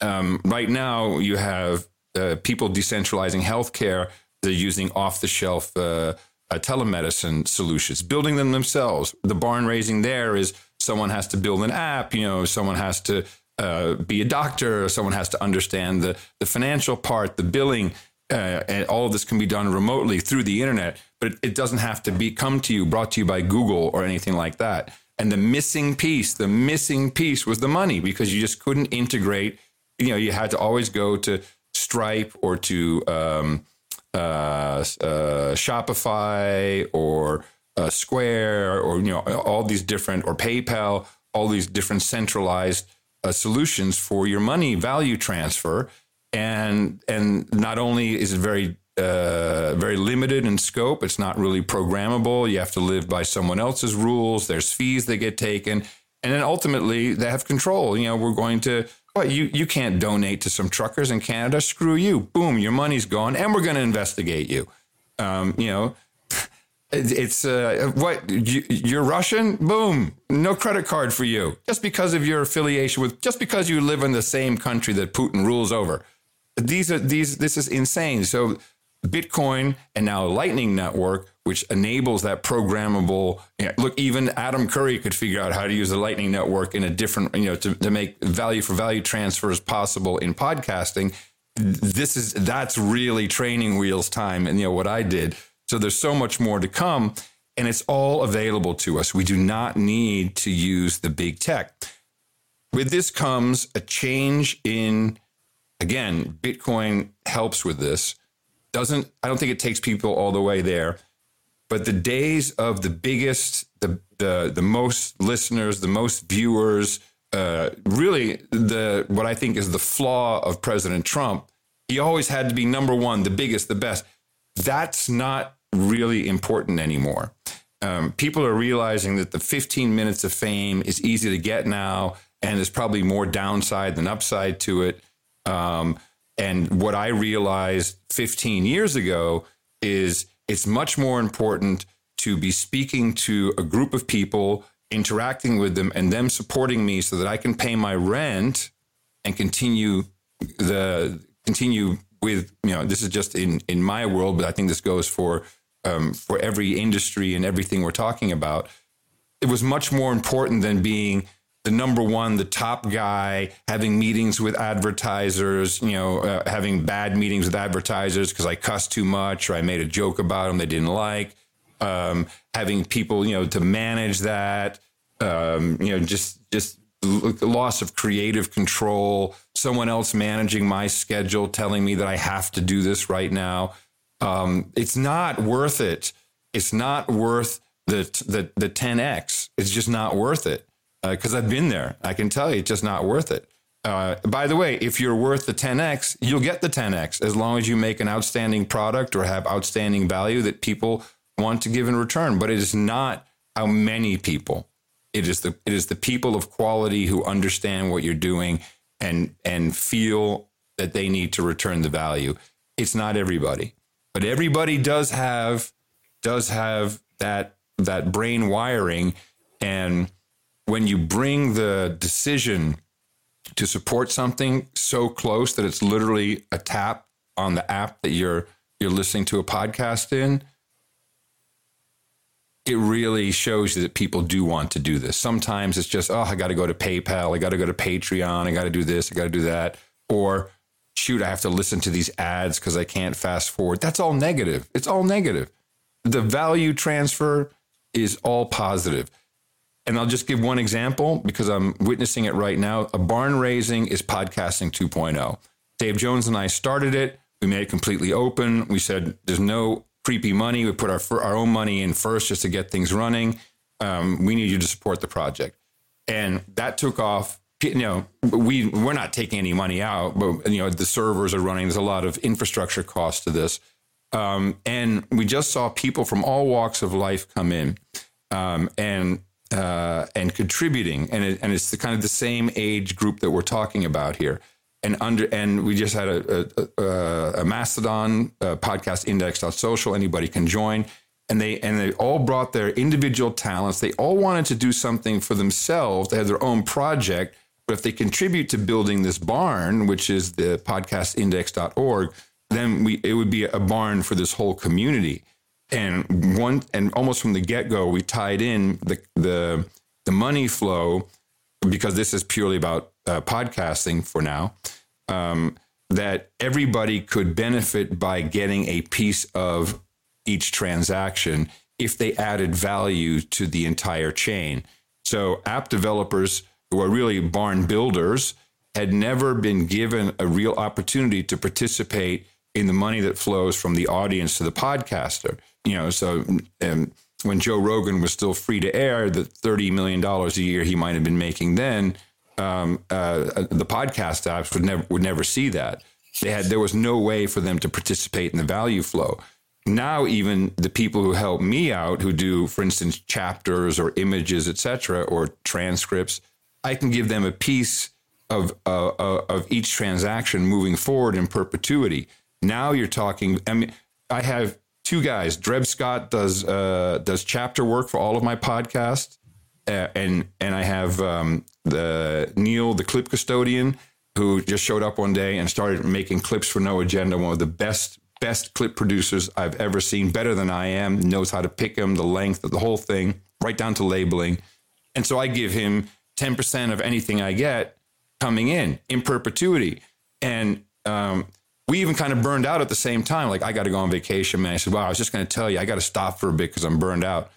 um, right now you have uh, people decentralizing healthcare. They're using off the shelf uh, uh, telemedicine solutions, building them themselves. The barn raising there is someone has to build an app. You know, someone has to uh, be a doctor. Someone has to understand the the financial part, the billing. Uh, and all of this can be done remotely through the internet, but it doesn't have to be come to you, brought to you by Google or anything like that. And the missing piece, the missing piece was the money because you just couldn't integrate. You know, you had to always go to Stripe or to um, uh, uh, Shopify or uh, Square or you know all these different or PayPal, all these different centralized uh, solutions for your money value transfer and and not only is it very uh, very limited in scope, it's not really programmable. You have to live by someone else's rules. There's fees that get taken, and then ultimately they have control. You know, we're going to. Well, you you can't donate to some truckers in Canada. Screw you. Boom, your money's gone, and we're going to investigate you. Um, you know, it's uh, what you, are Russian. Boom, no credit card for you just because of your affiliation with, just because you live in the same country that Putin rules over these are these this is insane. So Bitcoin and now Lightning Network, which enables that programmable. You know, look, even Adam Curry could figure out how to use the Lightning Network in a different, you know, to, to make value for value transfers possible in podcasting. This is that's really training wheels time, and you know what I did. So there's so much more to come, and it's all available to us. We do not need to use the big tech. With this comes a change in again, Bitcoin helps with this. Doesn't I don't think it takes people all the way there. But the days of the biggest, the the the most listeners, the most viewers, uh, really the what I think is the flaw of President Trump. He always had to be number one, the biggest, the best. That's not really important anymore. Um, people are realizing that the 15 minutes of fame is easy to get now, and there's probably more downside than upside to it. Um, and what I realized 15 years ago is it's much more important to be speaking to a group of people, interacting with them, and them supporting me so that I can pay my rent and continue the continue with you know this is just in in my world, but I think this goes for um, for every industry and everything we're talking about. It was much more important than being the number one, the top guy, having meetings with advertisers, you know, uh, having bad meetings with advertisers because I cussed too much or I made a joke about them they didn't like. Um, having people, you know, to manage that, um, you know, just just loss of creative control. Someone else managing my schedule, telling me that I have to do this right now. Um, it's not worth it. It's not worth the the the 10x. It's just not worth it because uh, I've been there. I can tell you, it's just not worth it. Uh, by the way, if you're worth the 10x, you'll get the 10x as long as you make an outstanding product or have outstanding value that people want to give in return. But it is not how many people. It is the it is the people of quality who understand what you're doing and and feel that they need to return the value. It's not everybody, but everybody does have does have that that brain wiring and when you bring the decision to support something so close that it's literally a tap on the app that you're you're listening to a podcast in, it really shows you that people do want to do this. Sometimes it's just, oh, I got to go to PayPal, I got to go to Patreon, I got to do this, I got to do that. Or shoot, I have to listen to these ads because I can't fast forward. That's all negative. It's all negative. The value transfer is all positive. And I'll just give one example because I'm witnessing it right now. A barn raising is podcasting 2.0. Dave Jones and I started it. We made it completely open. We said there's no creepy money. We put our our own money in first just to get things running. Um, we need you to support the project, and that took off. You know, we we're not taking any money out, but you know the servers are running. There's a lot of infrastructure cost to this, um, and we just saw people from all walks of life come in, um, and uh, and contributing, and it, and it's the kind of the same age group that we're talking about here and under and we just had a, a, a Mastodon uh, podcastindex.social. Anybody can join, and they and they all brought their individual talents. They all wanted to do something for themselves. They had their own project, but if they contribute to building this barn, which is the podcastindex.org, then we it would be a barn for this whole community. And one and almost from the get go, we tied in the the the money flow because this is purely about uh, podcasting for now, um, that everybody could benefit by getting a piece of each transaction if they added value to the entire chain. So, app developers who are really barn builders had never been given a real opportunity to participate in the money that flows from the audience to the podcaster. You know, so when Joe Rogan was still free to air, the $30 million a year he might have been making then um, uh, the podcast apps would never would never see that. They had there was no way for them to participate in the value flow. Now, even the people who help me out, who do, for instance, chapters or images, etc., or transcripts, I can give them a piece of uh, uh, of each transaction moving forward in perpetuity. Now you're talking. I mean, I have two guys. Dreb Scott does uh, does chapter work for all of my podcasts, uh, and and I have um, the Neil, the clip custodian, who just showed up one day and started making clips for No Agenda. One of the best best clip producers I've ever seen, better than I am. Knows how to pick them, the length of the whole thing, right down to labeling. And so I give him ten percent of anything I get coming in in perpetuity. And um, we even kind of burned out at the same time. Like I got to go on vacation, man. I said, "Wow, I was just going to tell you, I got to stop for a bit because I'm burned out."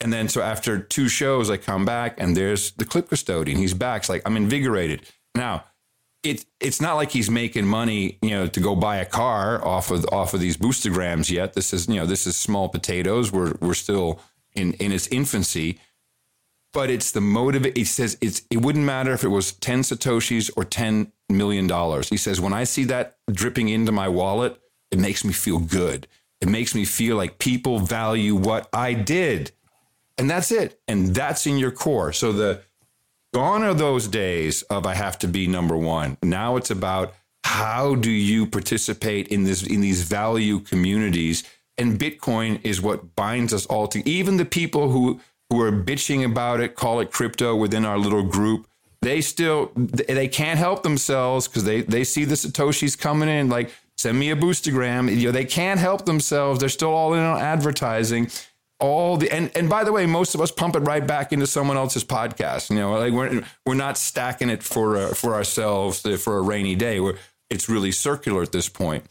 And then so after two shows, I come back and there's the clip custodian. He's back. It's like I'm invigorated. Now, it it's not like he's making money, you know, to go buy a car off of off of these boostagrams yet. This is, you know, this is small potatoes. We're we're still in in its infancy. But it's the motive. He says it's it wouldn't matter if it was 10 Satoshis or 10 million dollars. He says, when I see that dripping into my wallet, it makes me feel good. It makes me feel like people value what I did and that's it. And that's in your core. So the gone are those days of I have to be number one. Now it's about how do you participate in this in these value communities? And Bitcoin is what binds us all to Even the people who who are bitching about it, call it crypto within our little group, they still they can't help themselves because they they see the satoshis coming in like send me a boostagram you know they can't help themselves they're still all in on advertising all the and and by the way, most of us pump it right back into someone else's podcast. You know, like we're we're not stacking it for uh, for ourselves uh, for a rainy day. We're, it's really circular at this point,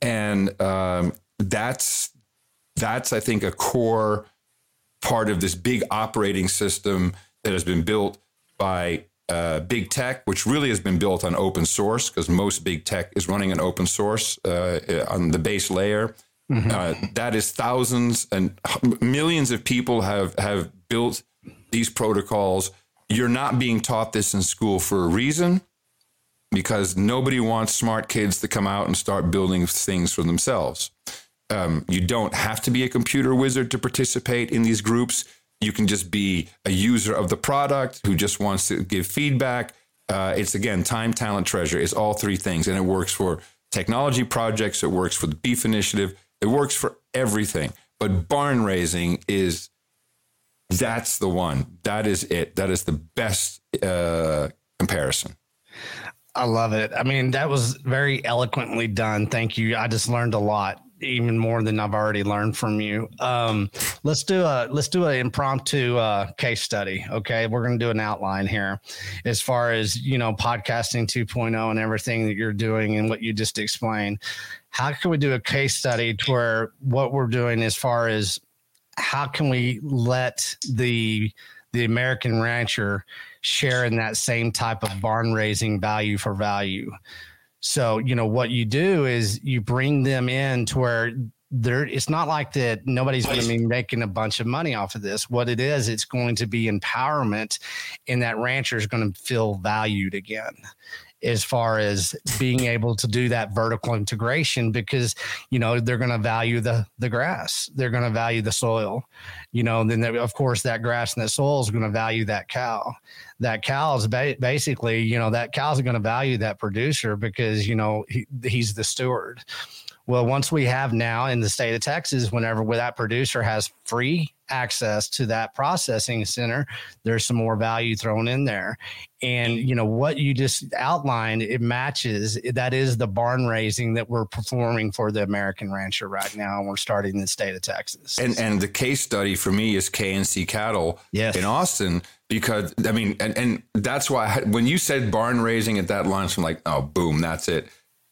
and um, that's that's I think a core part of this big operating system that has been built by uh, big tech, which really has been built on open source because most big tech is running an open source uh, on the base layer. Mm-hmm. Uh, that is thousands and millions of people have have built these protocols. You're not being taught this in school for a reason because nobody wants smart kids to come out and start building things for themselves. Um, you don't have to be a computer wizard to participate in these groups. You can just be a user of the product who just wants to give feedback. Uh, it's again time, talent, treasure. It's all three things, and it works for technology projects. It works for the Beef Initiative. It works for everything. But barn raising is that's the one. That is it. That is the best uh, comparison. I love it. I mean, that was very eloquently done. Thank you. I just learned a lot even more than I've already learned from you. Um, let's do a let's do an impromptu uh, case study. Okay, we're going to do an outline here, as far as you know, podcasting 2.0 and everything that you're doing and what you just explained. How can we do a case study to where what we're doing as far as how can we let the the American rancher share in that same type of barn raising value for value? So, you know, what you do is you bring them in to where there it's not like that nobody's going to be making a bunch of money off of this. What it is, it's going to be empowerment and that rancher is going to feel valued again as far as being able to do that vertical integration because you know they're going to value the the grass. They're going to value the soil you know then of course that grass and that soil is going to value that cow. That cow is ba- basically you know that cow's going to value that producer because you know he, he's the steward. Well, once we have now in the state of Texas, whenever that producer has free access to that processing center, there's some more value thrown in there. And you know what you just outlined, it matches. That is the barn raising that we're performing for the American rancher right now, and we're starting in the state of Texas. And and the case study for me is KNC Cattle yes. in Austin because I mean, and and that's why when you said barn raising at that lunch, I'm like, oh, boom, that's it.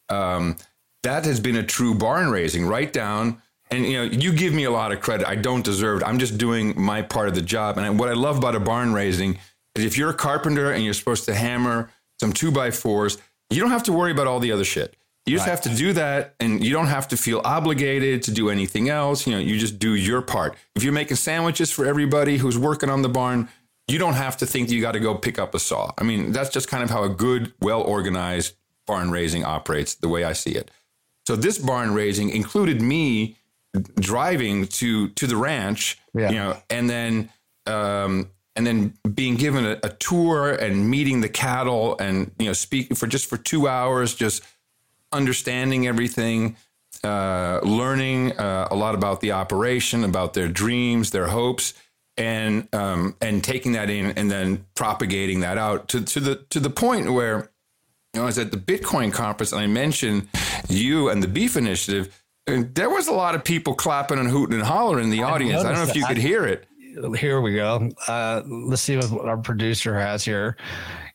Um, that has been a true barn raising right down and you know you give me a lot of credit. I don't deserve it. I'm just doing my part of the job. And what i love about a barn raising is if you're a carpenter and you're supposed to hammer some two by fours you don't have to worry about all the other shit. You just right. have to do that and you don't have to feel obligated to do anything else. You know you just do your part. If you're making sandwiches for everybody who's working on the barn you don't have to think you got to go pick up a saw. I mean that's just kind of how a good well organized barn raising operates the way i see it. So this barn raising included me driving to to the ranch, yeah. you know, and then um, and then being given a, a, tour and meeting the cattle and you know speaking for just for two hours, just understanding everything, uh, learning uh, a lot about the operation, about their dreams, their hopes, and um, and taking that in and then propagating that out to to the to the point where you know, I was at the Bitcoin conference and I mentioned you and the Beef Initiative. And there was a lot of people clapping and hooting and hollering in the I audience. I don't know if you could hear it. Here we go. Uh, let's see what our producer has here.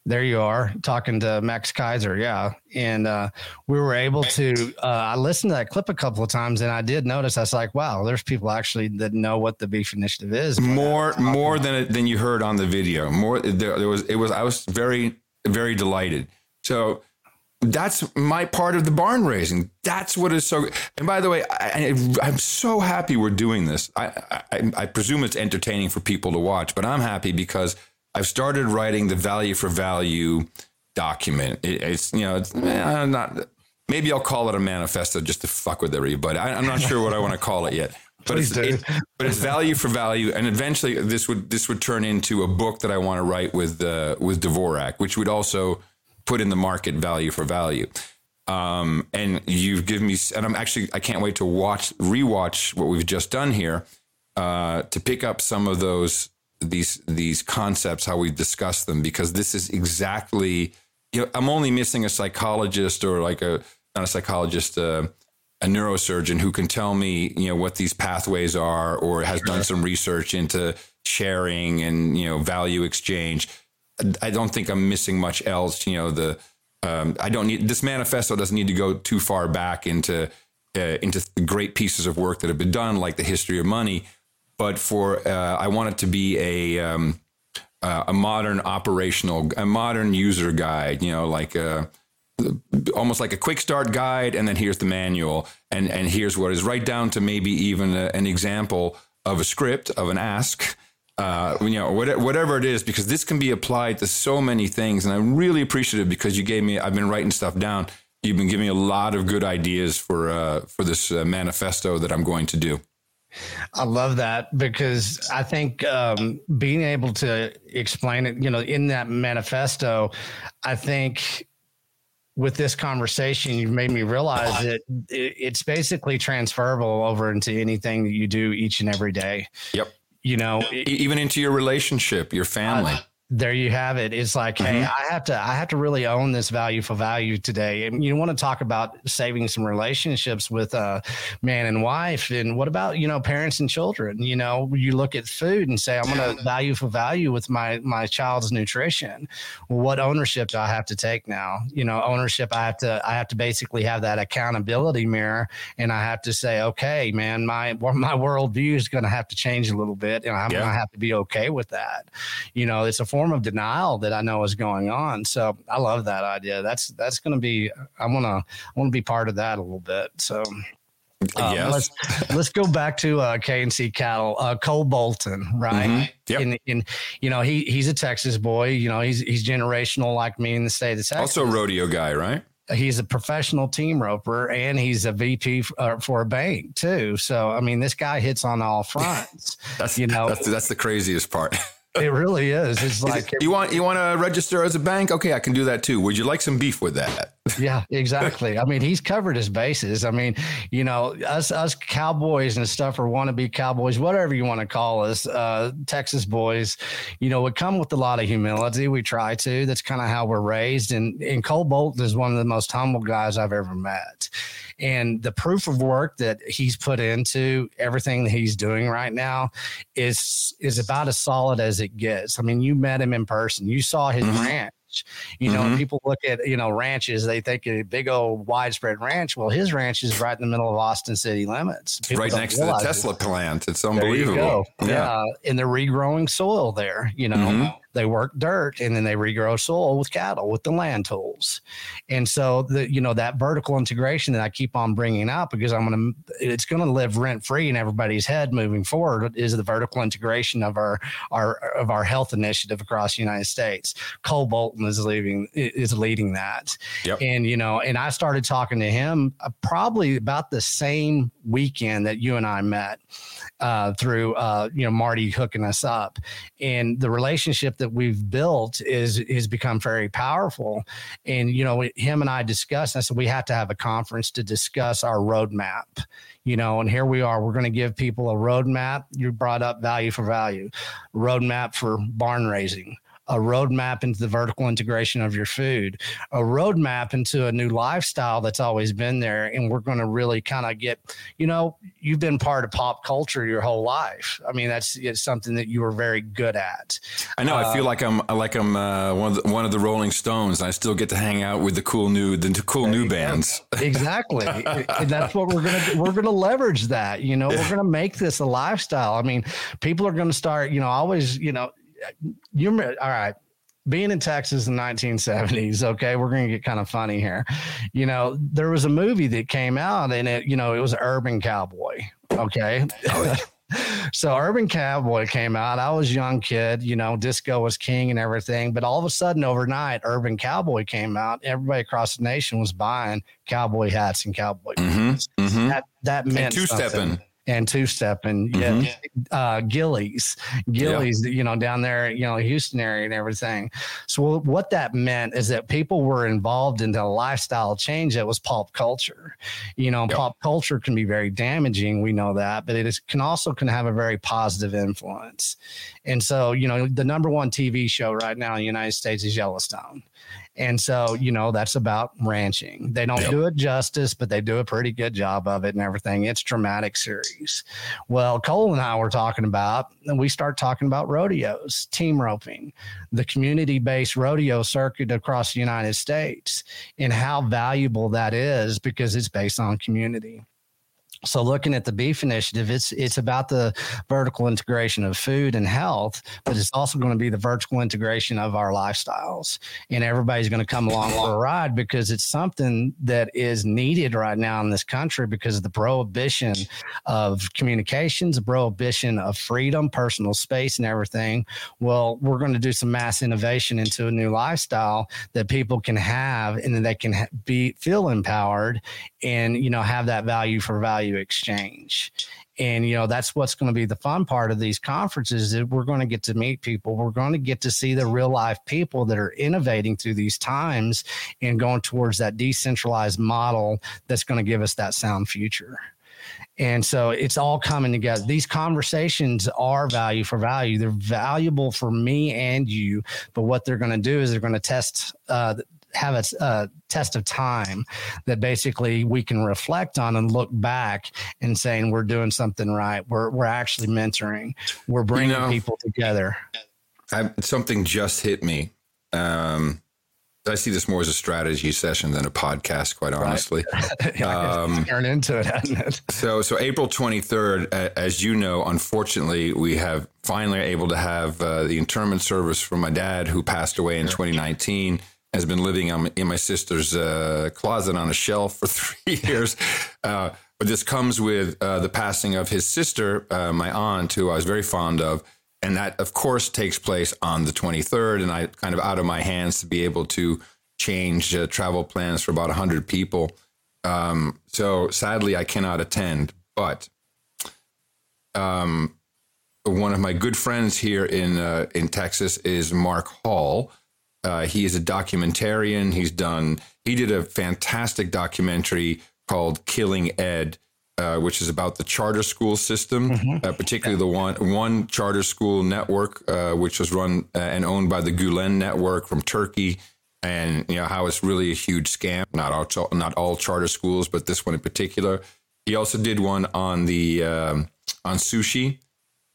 There you are talking to Max Keiser. Yeah. And uh, we were able to, uh, I listened to that clip a couple of times and I did notice, I was like, wow, there's people actually that know what the beef initiative is. More, more than, than you heard on the video. More, there, there was, it was, I was very, very delighted. So that's my part of the barn raising. That's what is so. And by the way, I, am so happy we're doing this. I, I, I, presume it's entertaining for people to watch, but I'm happy because I've started writing the value for value document. It, it's you know, it's eh, not. Maybe I'll call it a manifesto just to fuck with everybody. I, I'm not sure what I want to call it yet. But it's, it, but it's value for value, and eventually this would this would turn into a book that I want to write with uh, with Dvorak, which would also put in the market value for value. Um, and you've given me, and I'm actually, I can't wait to watch, rewatch what we've just done here uh, to pick up some of those these these concepts, how we've discussed them, because this is exactly. You know, I'm only missing a psychologist or like a not a psychologist, uh, a neurosurgeon who can tell me, you know, what these pathways are, or has done some research into sharing and you know value exchange I don't think I'm missing much else. You know, the um, I don't need this manifesto doesn't need to go too far back into uh, into great pieces of work that have been done, like the history of money. But for uh, I want it to be a um, uh, a modern operational, a modern user guide. You know, like a, uh, almost like a quick start guide, and then here's the manual, and and here's what is right down to maybe even a, an example of a script of an ask uh, you know, whatever it is, because this can be applied to so many things. And I'm really appreciative because you gave me, I've been writing stuff down. You've been giving me a lot of good ideas for, uh, for this uh, manifesto that I'm going to do. I love that because I think um, being able to explain it, you know, in that manifesto, I think with this conversation, you've made me realize that it's basically transferable over into anything that you do each and every day. Yep you know, even into your relationship, your family. Uh-huh. There you have it. It's like, mm-hmm. hey, I have to, I have to really own this value for value today. And you want to talk about saving some relationships with a man and wife, and what about you know parents and children? You know, you look at food and say, I'm going to value for value with my my child's nutrition. What ownership do I have to take now? You know, ownership. I have to, I have to basically have that accountability mirror, and I have to say, okay, man, my my worldview is going to have to change a little bit, and I'm yeah. going to have to be okay with that. You know, it's a form form of denial that I know is going on. So I love that idea. That's that's going to be. I want to I want to be part of that a little bit. So. Um, yes. let's let's go back to uh, K&C cattle. Uh, Cole Bolton, right? Mm-hmm. Yep. In, in, you know, he he's a Texas boy. You know, he's he's generational like me in the state of Texas. Also, rodeo guy, right? He's a professional team roper and he's a VP f- uh, for a bank too. So, I mean, this guy hits on all fronts. that's you know that's, that's the craziest part. It really is. It's like you want you want to register as a bank. Okay, I can do that too. Would you like some beef with that? yeah, exactly. I mean, he's covered his bases. I mean, you know, us us cowboys and stuff, or wannabe cowboys, whatever you want to call us, uh, Texas boys, you know, would come with a lot of humility. We try to. That's kind of how we're raised. And and Cole Bolton is one of the most humble guys I've ever met and the proof of work that he's put into everything that he's doing right now is is about as solid as it gets. I mean, you met him in person, you saw his mm-hmm. ranch. You know, mm-hmm. people look at you know ranches, they think a big old widespread ranch. Well, his ranch is right in the middle of Austin city limits, people right next to the Tesla it. plant. It's unbelievable. Yeah, yeah. and they're regrowing soil there. You know, mm-hmm they work dirt and then they regrow soil with cattle with the land tools. And so the you know that vertical integration that i keep on bringing up because i'm going to it's going to live rent free in everybody's head moving forward is the vertical integration of our our of our health initiative across the united states. Cole bolton is leading is leading that. Yep. and you know and i started talking to him uh, probably about the same weekend that you and i met uh, through uh, you know Marty hooking us up, and the relationship that we've built is has become very powerful. And you know, him and I discussed. I said we have to have a conference to discuss our roadmap. You know, and here we are. We're going to give people a roadmap. You brought up value for value, roadmap for barn raising, a roadmap into the vertical integration of your food, a roadmap into a new lifestyle that's always been there. And we're going to really kind of get, you know, you've been part of pop culture your whole life. I mean, that's it's something that you were very good at. I know. Uh, I feel uh, like I'm like I'm uh, one of the, one of the Rolling Stones. And I still get to hang out with the cool new the cool new bands. Exactly, and that's what we're gonna we're gonna leverage that. You know, we're gonna make this a lifestyle. I mean, people are gonna start. You know, always. You know you remember, all right being in Texas in the 1970s, okay, we're going to get kind of funny here. You know, there was a movie that came out and it, you know, it was Urban Cowboy, okay? Oh, so Urban Cowboy came out. I was a young kid, you know, disco was king and everything, but all of a sudden overnight Urban Cowboy came out. Everybody across the nation was buying cowboy hats and cowboy mm-hmm, mm-hmm. That that meant two stepping and two step and mm-hmm. yeah, uh, Gilley's, Gilley's, you know, down there, you know, Houston area and everything. So what that meant is that people were involved in a lifestyle change that was pop culture. You know, yep. pop culture can be very damaging. We know that, but it is, can also can have a very positive influence. And so, you know, the number one TV show right now in the United States is Yellowstone. And so, you know, that's about ranching. They don't yep. do it justice, but they do a pretty good job of it and everything. It's dramatic series. Well, Cole and I were talking about, and we start talking about rodeos, team roping, the community based rodeo circuit across the United States, and how valuable that is because it's based on community. So looking at the beef initiative, it's it's about the vertical integration of food and health, but it's also going to be the vertical integration of our lifestyles. And everybody's going to come along for a ride because it's something that is needed right now in this country because of the prohibition of communications, the prohibition of freedom, personal space, and everything. Well, we're going to do some mass innovation into a new lifestyle that people can have and that they can be feel empowered and you know have that value for value exchange and you know that's what's going to be the fun part of these conferences is we're going to get to meet people we're going to get to see the real life people that are innovating through these times and going towards that decentralized model that's going to give us that sound future And so it's all coming together. These conversations are value for value. They're valuable for me and you. But what they're going to do is they're going to test, uh, have a, a, test of time that basically we can reflect on and look back and saying we're doing something right. We're we're actually mentoring. We're bringing you know, people together. I, something just hit me. Um, I see this more as a strategy session than a podcast, quite honestly. Right. yeah, um, turn into it, hasn't it? so, so April 23rd, as you know, unfortunately, we have finally able to have uh, the interment service for my dad, who passed away in 2019. Has been living in my sister's uh, closet on a shelf for three years. Uh, but this comes with uh, the passing of his sister, uh, my aunt, who I was very fond of and that of course takes place on the 23rd and i kind of out of my hands to be able to change uh, travel plans for about 100 people um, so sadly i cannot attend but um, one of my good friends here in uh, in texas is mark hall uh, he is a documentarian he's done he did a fantastic documentary called killing ed uh, which is about the charter school system, mm-hmm. uh, particularly the one one charter school network, uh, which was run uh, and owned by the Gulen network from Turkey, and you know how it's really a huge scam. Not all not all charter schools, but this one in particular. He also did one on the um, on sushi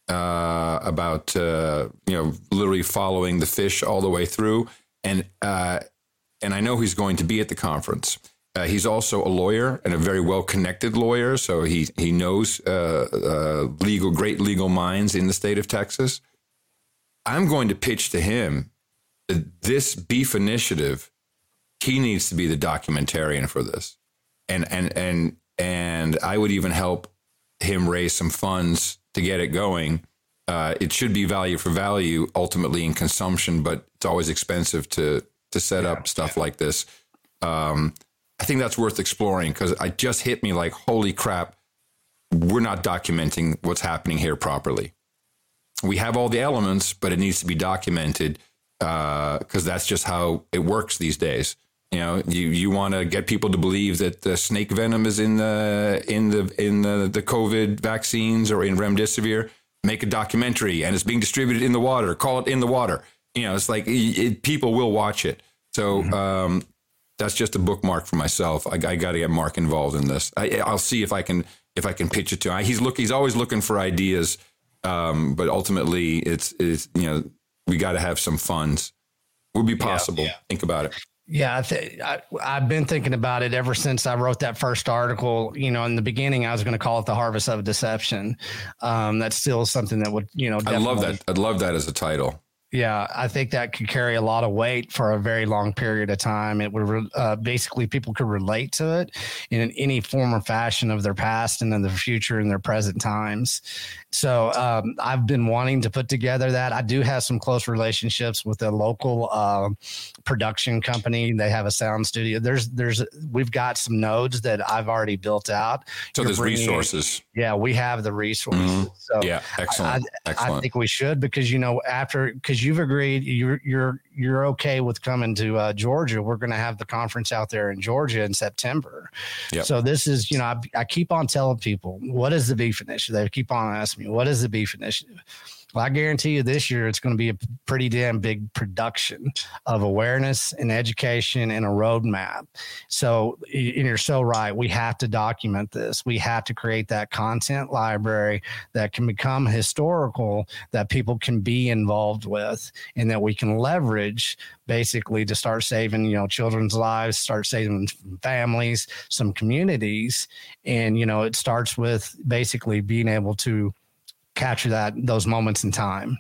uh, about you know literally following the fish all the way through, and and I know he's going to be at the conference. Uh, he's also a lawyer and a very well connected lawyer. So he, he knows uh, uh, legal, great legal minds in the state of Texas. I'm going to pitch to him that this beef initiative, he needs to be the documentarian for this. And, and, and, and I would even help him raise some funds to get it going. Uh, it should be value for value ultimately in consumption, but it's always expensive to, to set yeah, up stuff yeah. like this. Um, I think that's worth exploring because I just hit me like, holy crap, we're not documenting what's happening here properly. We have all the elements, but it needs to be documented because uh, that's just how it works these days. You know, you, you want to get people to believe that the snake venom is in the in the in the, the COVID vaccines or in remdesivir. Make a documentary, and it's being distributed in the water. Call it in the water. You know, it's like it, people will watch it. So mm-hmm. um, that's just a bookmark for myself. I, I got to get Mark involved in this. I, will see if I can if I can pitch it to him. He's look he's always looking for ideas, um, but ultimately it's it's you know we got to have some funds. Would be possible. Yeah, yeah. Think about it. Yeah, I th- I, have been thinking about it ever since I wrote that first article. You know, in the beginning, I was going to call it the harvest of deception. Um, that's still something that would, you know, I love that. I'd love that as a title. Yeah, I think that could carry a lot of weight for a very long period of time. It would uh, basically people could relate to it in any form or fashion of their past and in the future and their present times. So um, I've been wanting to put together that. I do have some close relationships with a local uh, production company. They have a sound studio. There's there's we've got some nodes that I've already built out. So You're there's resources. Yeah, we have the resources. Mm-hmm. So yeah, excellent. I, excellent. I think we should because you know after because you've agreed you're you're you're okay with coming to uh, Georgia. We're going to have the conference out there in Georgia in September. Yep. So this is you know I, I keep on telling people what is the beef initiative. They keep on asking me what is the beef initiative. Well, I guarantee you this year it's going to be a pretty damn big production of awareness and education and a roadmap. So, and you're so right. We have to document this. We have to create that content library that can become historical, that people can be involved with, and that we can leverage basically to start saving, you know, children's lives, start saving families, some communities. And, you know, it starts with basically being able to capture that those moments in time.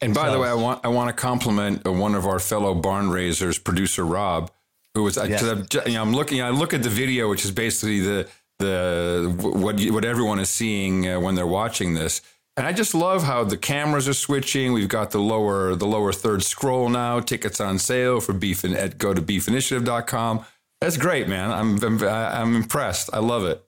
And by so, the way, I want I want to compliment uh, one of our fellow barn raisers, producer Rob, who was yes. I'm, you know, I'm looking I look at the video, which is basically the the what what everyone is seeing uh, when they're watching this. And I just love how the cameras are switching. We've got the lower the lower third scroll now. Tickets on sale for beef and at go to beefinitiative.com. That's great, man. I'm I'm, I'm impressed. I love it.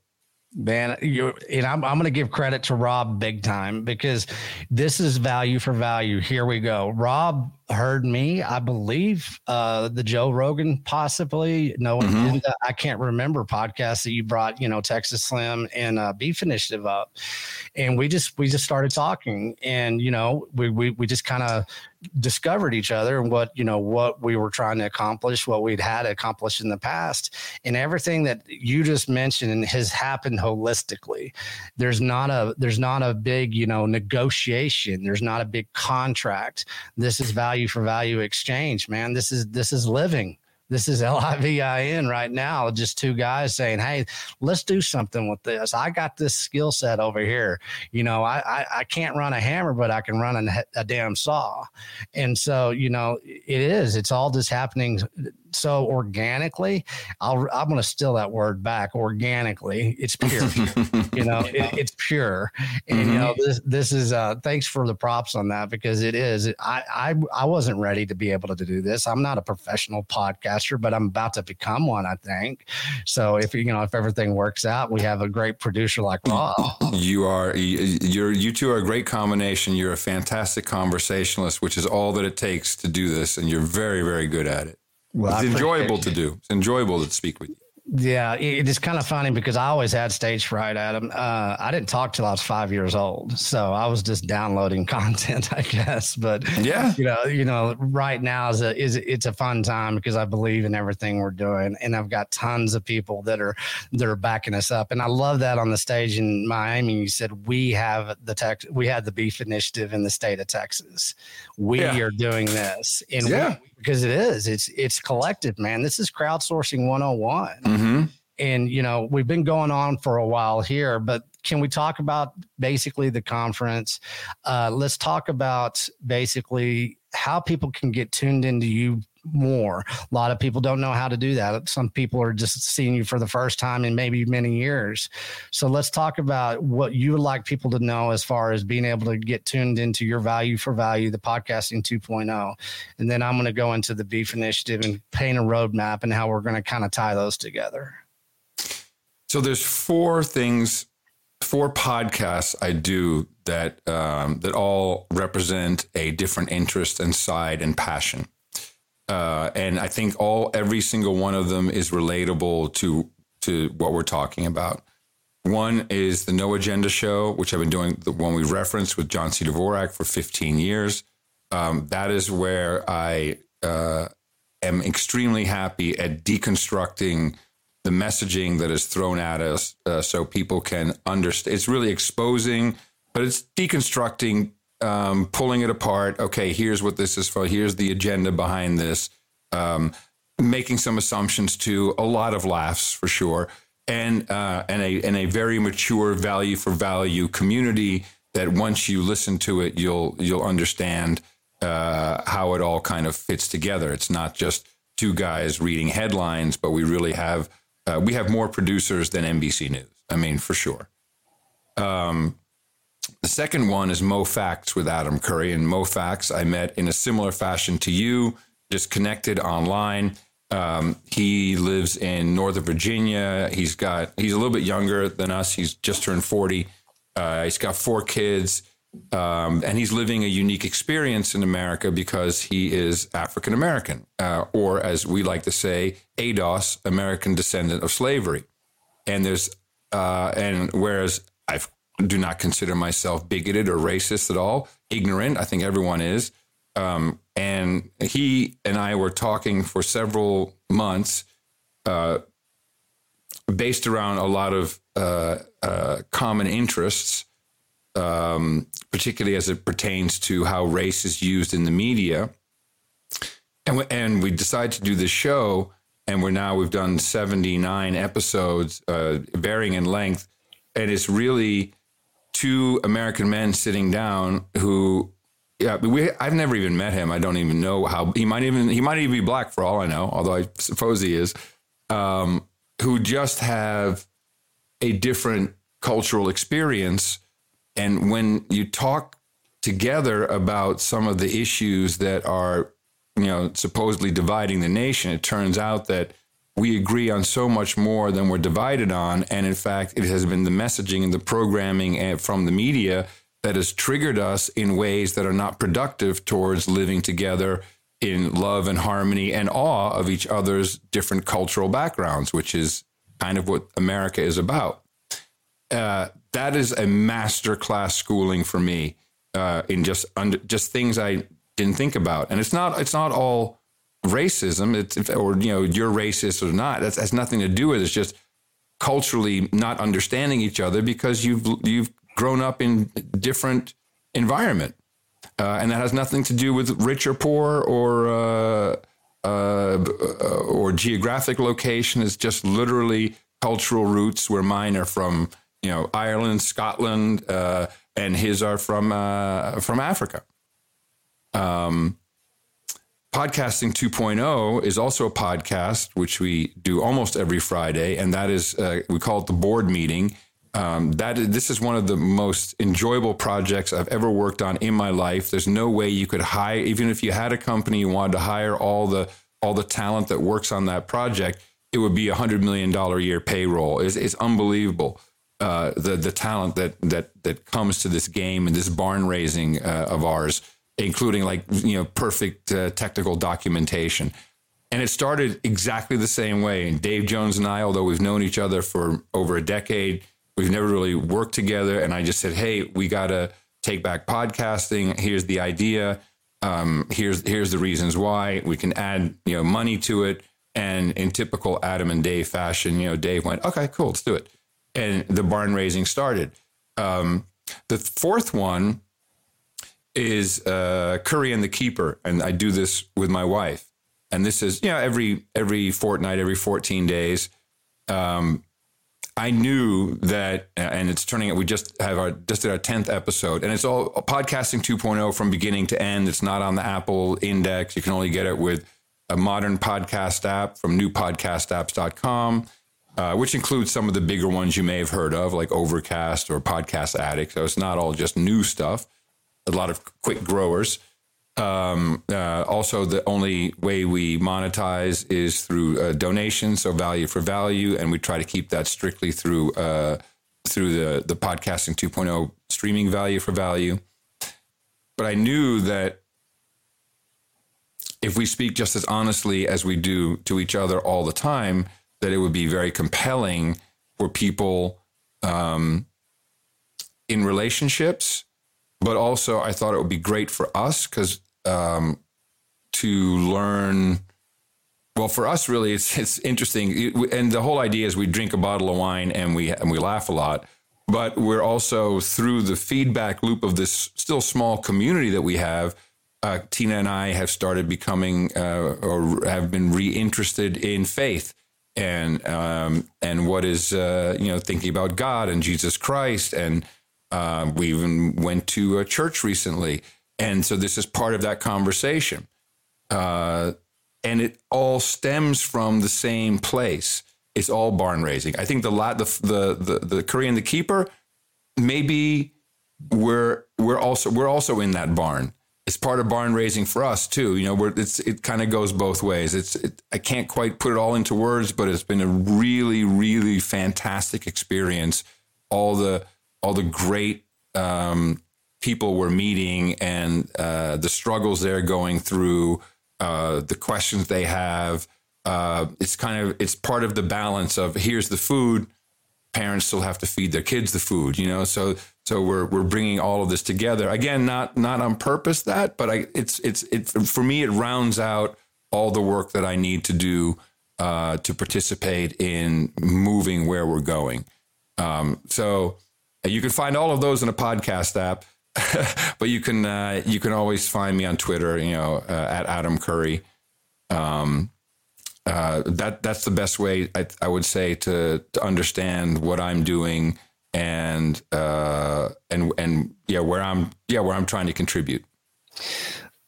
Man, you and I'm I'm going to give credit to Rob big time because this is value for value. Here we go. Rob heard me. I believe uh, the Joe Rogan, possibly. No, mm-hmm. I can't remember podcasts that you brought. You know, Texas Slim and uh, Beef Initiative up, and we just we just started talking, and you know, we we we just kind of discovered each other and what you know what we were trying to accomplish what we'd had accomplished in the past and everything that you just mentioned has happened holistically there's not a there's not a big you know negotiation there's not a big contract this is value for value exchange man this is this is living this is L-I-V-I-N right now. Just two guys saying, "Hey, let's do something with this. I got this skill set over here. You know, I, I, I can't run a hammer, but I can run a, a damn saw." And so, you know, it is. It's all just happening so organically. I'll, I'm going to steal that word back. Organically, it's pure. you know, it, it's pure. And mm-hmm. you know, this this is. Uh, thanks for the props on that because it is. I I I wasn't ready to be able to do this. I'm not a professional podcaster, but I'm about to become one. I think. So if you know if everything works out, we have a great producer like Rob. You are. You're. You two are a great combination. You're a fantastic conversationalist, which is all that it takes to do this, and you're very very good at it. Well, it's enjoyable to do. It's enjoyable to speak with you. Yeah, it is kind of funny because I always had stage fright, Adam. Uh, I didn't talk till I was five years old, so I was just downloading content, I guess. But yeah, you know, you know, right now is a is it's a fun time because I believe in everything we're doing, and I've got tons of people that are that are backing us up, and I love that on the stage in Miami. You said we have the tech, we had the beef initiative in the state of Texas. We yeah. are doing this, and yeah. We, because it is. It's it's collective, man. This is crowdsourcing 101. Mm-hmm. And you know, we've been going on for a while here, but can we talk about basically the conference? Uh, let's talk about basically how people can get tuned into you more. A lot of people don't know how to do that. Some people are just seeing you for the first time in maybe many years. So let's talk about what you would like people to know as far as being able to get tuned into your value for value, the podcasting 2.0. And then I'm going to go into the beef initiative and paint a roadmap and how we're going to kind of tie those together. So there's four things, four podcasts I do that um, that all represent a different interest and side and passion. Uh, and I think all every single one of them is relatable to to what we're talking about. One is the No Agenda Show, which I've been doing the one we referenced with John C. Dvorak for 15 years. Um, that is where I uh, am extremely happy at deconstructing the messaging that is thrown at us, uh, so people can understand. It's really exposing, but it's deconstructing um, pulling it apart. Okay, here's what this is for. Here's the agenda behind this. Um, making some assumptions to a lot of laughs for sure, and uh, and a and a very mature value for value community that once you listen to it, you'll you'll understand uh, how it all kind of fits together. It's not just two guys reading headlines, but we really have uh, we have more producers than NBC News. I mean, for sure. Um, the second one is Moe Factz with Adam Curry. And Moe Factz, I met in a similar fashion to you, just connected online. Um, he lives in Northern Virginia. He's got he's a little bit younger than us. He's just turned forty. Uh, he's got four kids, um, and he's living a unique experience in America because he is African American, uh, or as we like to say, ADOS, American descendant of slavery. And there's uh, and whereas I've do not consider myself bigoted or racist at all. Ignorant, I think everyone is. Um, and he and I were talking for several months, uh, based around a lot of uh, uh, common interests, um, particularly as it pertains to how race is used in the media. And we, and we decided to do this show, and we're now we've done seventy nine episodes, uh, varying in length, and it's really two American men sitting down who yeah, we I've never even met him. I don't even know how he might even he might even be black for all I know, although I suppose he is. Um, who just have a different cultural experience and when you talk together about some of the issues that are you know supposedly dividing the nation it turns out that we agree on so much more than we're divided on. And in fact, it has been the messaging and the programming eh, from the media that has triggered us in ways that are not productive towards living together in love and harmony and awe of each other's different cultural backgrounds, which is kind of what America is about. Uh, that is a master class schooling for me uh, in just under, just things I didn't think about, and it's not it's not all racism. It's or you know you're racist or not. That has nothing to do with it. It's just culturally not understanding each other because you've you've grown up in different environment, uh, and that has nothing to do with rich or poor or uh, uh, or geographic location. It's just literally cultural roots. Where mine are from, you know, Ireland, Scotland, uh, and his are from uh, from Africa. Um, Podcasting 2.0 is also a podcast which we do almost every Friday, and that is uh, we call it the board meeting. Um, that is, this is one of the most enjoyable projects I've ever worked on in my life. There's no way you could hire, even if you had a company you wanted to hire all the all the talent that works on that project, it would be a hundred million dollar a year payroll. It's, it's unbelievable uh, the the talent that that that comes to this game and this barn raising uh, of ours including like you know perfect uh, technical documentation. And it started exactly the same way. And Dave Jones and I, although we've known each other for over a decade, we've never really worked together. And I just said, "Hey, we got to take back podcasting. Here's the idea. Um, here's here's the reasons why. We can add you know money to it." And in typical Adam and Dave fashion, you know, Dave went, "Okay, cool, let's do it." And the barn raising started. Um, the fourth one is uh, Curry and the Keeper, and I do this with my wife. And this is you know every every fortnight, every fourteen days. Um, I knew that, and it's turning out. We just have our just did our tenth episode, and it's all podcasting 2.0 from beginning to end. It's not on the Apple Index. You can only get it with a modern podcast app from newpodcastapps.com, uh, which includes some of the bigger ones you may have heard of, like Overcast or Podcast Addict. So it's not all just new stuff a lot of quick growers. Um, uh, also, the only way we monetize is through uh, donations, so value for value, and we try to keep that strictly through uh, through the the podcasting 2.0 streaming value for value. But I knew that if we speak just as honestly as we do to each other all the time, that it would be very compelling for people um, in relationships but also I thought it would be great for us because um, to learn. Well, for us, really, it's it's interesting, and the whole idea is we drink a bottle of wine and we and we laugh a lot, but we're also through the feedback loop of this still small community that we have. Uh, Tina and I have started becoming uh, or have been reinterested in faith and um, and what is uh, you know thinking about God and Jesus Christ and uh, we even went to a church recently. And so this is part of that conversation. Uh, and it all stems from the same place. It's all barn raising. I think the the the the, the Curry and the keeper, maybe we're we're also we're also in that barn. It's part of barn raising for us too. You know, where it's it kind of goes both ways. It's it, I can't quite put it all into words, but it's been a really really fantastic experience. All the all the great um, people we're meeting and uh, the struggles they're going through, uh, the questions they have. Uh, it's kind of it's part of the balance of here's the food. Parents still have to feed their kids the food, you know. So so we're we're bringing all of this together again, not not on purpose that, but I it's it's it for me it rounds out all the work that I need to do uh, to participate in moving where we're going. Um, so you can find all of those in a podcast app, but you can uh, you can always find me on Twitter. You know, uh, at Adam Curry. Um, uh, that that's the best way I, I, would say to to understand what I'm doing and uh, and and yeah where I'm yeah where I'm trying to contribute.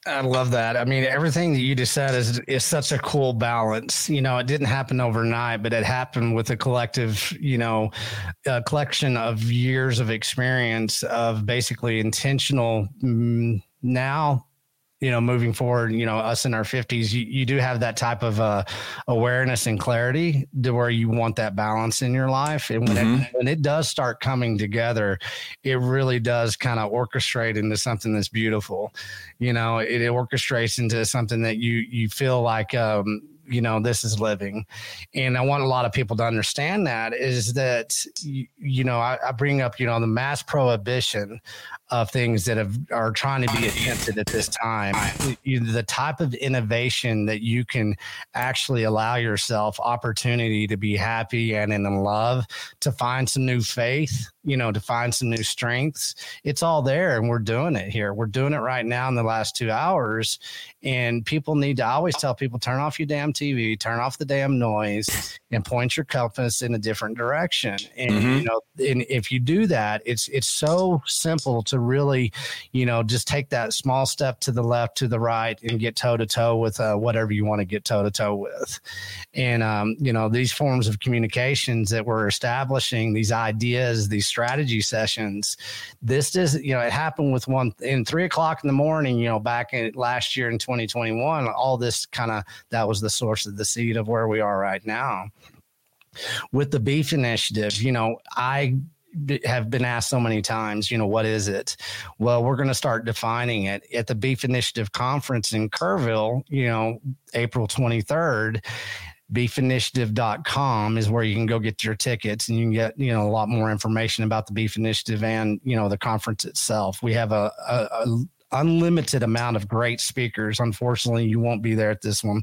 I love that. I mean, everything that you just said is is such a cool balance. You know, it didn't happen overnight, but it happened with a collective, you know, a collection of years of experience of basically intentional. Mm, now you know, moving forward, you know, us in our 50s, you, you do have that type of uh, awareness and clarity to where you want that balance in your life. And when, mm-hmm. it, when it does start coming together, it really does kind of orchestrate into something that's beautiful. You know, it, it orchestrates into something that you, you feel like, um, you know this is living and i want a lot of people to understand that is that you, you know I, I, bring up you know the mass prohibition of things that have, are trying to be attempted at this time. The type of innovation that you can actually allow yourself opportunity to be happy and in love, to find some new faith, you know, to find some new strengths. It's all there, and we're doing it here. We're doing it right now in the last two hours, and people need to. I always tell people, turn off your damn TV, turn off the damn noise, and point your compass in a different direction. And mm-hmm. you know, and if you do that, it's it's so simple to really, you know, just take that small step to the left, to the right, and get toe to toe with uh, whatever you want to get toe to toe with. And um, you know, these forms of communications that we're establishing, these ideas, these strategy sessions, this is you know, it happened with one in three o'clock in the morning. You know, back in last year in 2021, all this kind of that was the source of the seed of where we are right now with the beef initiative, you know, I have been asked so many times, you know, what is it? Well, we're going to start defining it at the Beef Initiative Conference in Kerrville, you know, April 23rd. Beefinitiative.com is where you can go get your tickets and you can get, you know, a lot more information about the Beef Initiative and, you know, the conference itself. We have a, a, a unlimited amount of great speakers. Unfortunately, you won't be there at this one.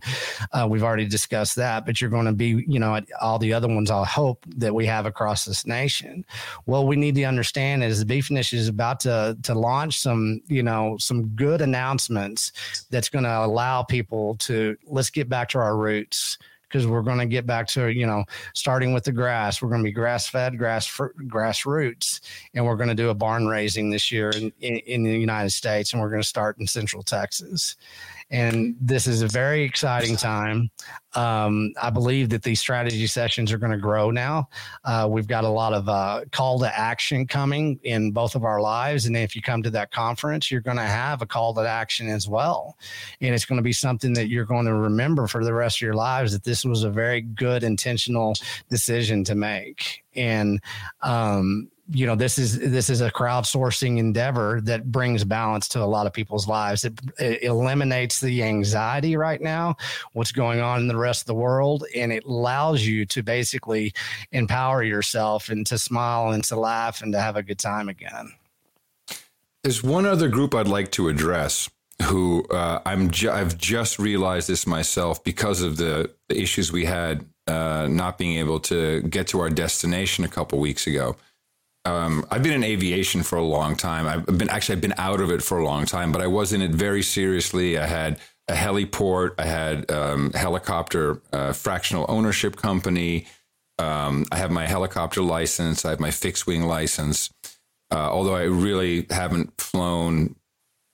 Uh, we've already discussed that, but you're going to be, you know, at all the other ones. I hope that we have across this nation. Well, we need to understand is the Beef Initiative is about to to launch some, you know, some good announcements that's going to allow people to let's get back to our roots because we're going to get back to you know starting with the grass. We're going to be grass fed, grass grassroots, and we're going to do a barn raising this year in, in, in the United States, and we're going to start in Central Texas. And this is a very exciting time. Um, I believe that these strategy sessions are going to grow now. Uh, we've got a lot of uh, call to action coming in both of our lives. And if you come to that conference, you're going to have a call to action as well. And it's going to be something that you're going to remember for the rest of your lives that this was a very good, intentional decision to make. And um, you know this is this is a crowdsourcing endeavor that brings balance to a lot of people's lives. It, it, eliminates the anxiety right now what's going on in the rest of the world and it allows you to basically empower yourself and to smile and to laugh and to have a good time again. There's one other group i'd like to address who uh, i'm ju- i've just realized this myself because of the, the issues we had uh, not being able to get to our destination a couple weeks ago um, I've been in aviation for a long time. I've been actually I've been out of it for a long time, but I was in it very seriously. I had a heliport. I had um, helicopter uh, fractional ownership company. Um, I have my helicopter license. I have my fixed wing license. Uh, although I really haven't flown,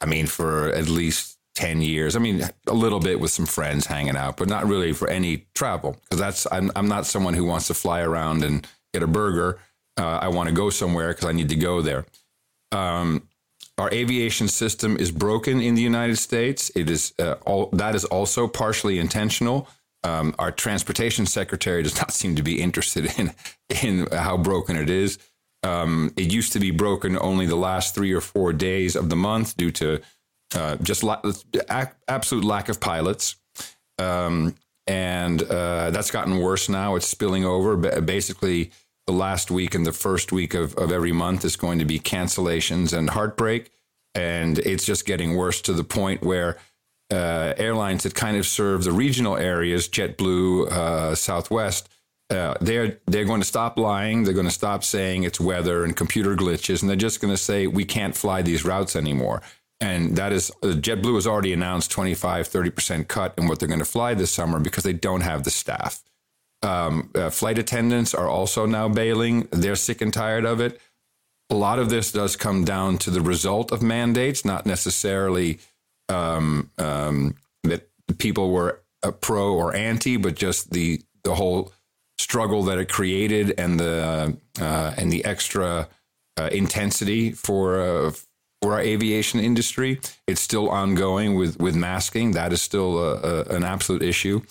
I mean, for at least 10 years. I mean, a little bit with some friends hanging out, but not really for any travel because that's, I'm, I'm not someone who wants to fly around and get a burger uh, I want to go somewhere because I need to go there. Um, our aviation system is broken in the United States. It is uh, all that is also partially intentional. Um, our transportation secretary does not seem to be interested in in how broken it is. Um, it used to be broken only the last three or four days of the month due to uh, just la- absolute lack of pilots. Um, and uh, that's gotten worse now. It's spilling over. Basically, the last week and the first week of, of every month is going to be cancellations and heartbreak. And it's just getting worse to the point where uh, airlines that kind of serve the regional areas, JetBlue, uh, Southwest, uh, they're they're going to stop lying. They're going to stop saying it's weather and computer glitches, and they're just going to say we can't fly these routes anymore. And that is uh, JetBlue has already announced 25, 30 percent cut in what they're going to fly this summer because they don't have the staff. Um, uh, flight attendants are also now bailing. They're sick and tired of it. A lot of this does come down to the result of mandates, not necessarily um, um, that people were pro or anti, but just the the whole struggle that it created and the uh, and the extra uh, intensity for uh, for our aviation industry. It's still ongoing with with masking. That is still a, a, an absolute issue.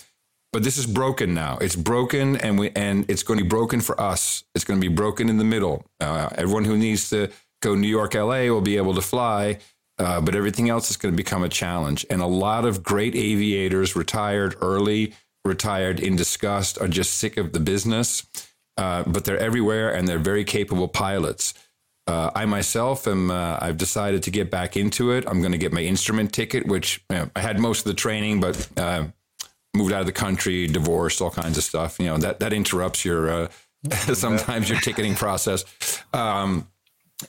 But this is broken now. It's broken, and we and it's going to be broken for us. It's going to be broken in the middle. Uh, everyone who needs to go New York, LA will be able to fly, uh, but everything else is going to become a challenge. And a lot of great aviators retired early, retired in disgust, are just sick of the business. Uh, but they're everywhere, and they're very capable pilots. Uh, I myself am. Uh, I've decided to get back into it. I'm going to get my instrument ticket, which you know, I had most of the training, but uh, moved out of the country, divorced, all kinds of stuff. You know that that interrupts your uh, sometimes your ticketing process. Um,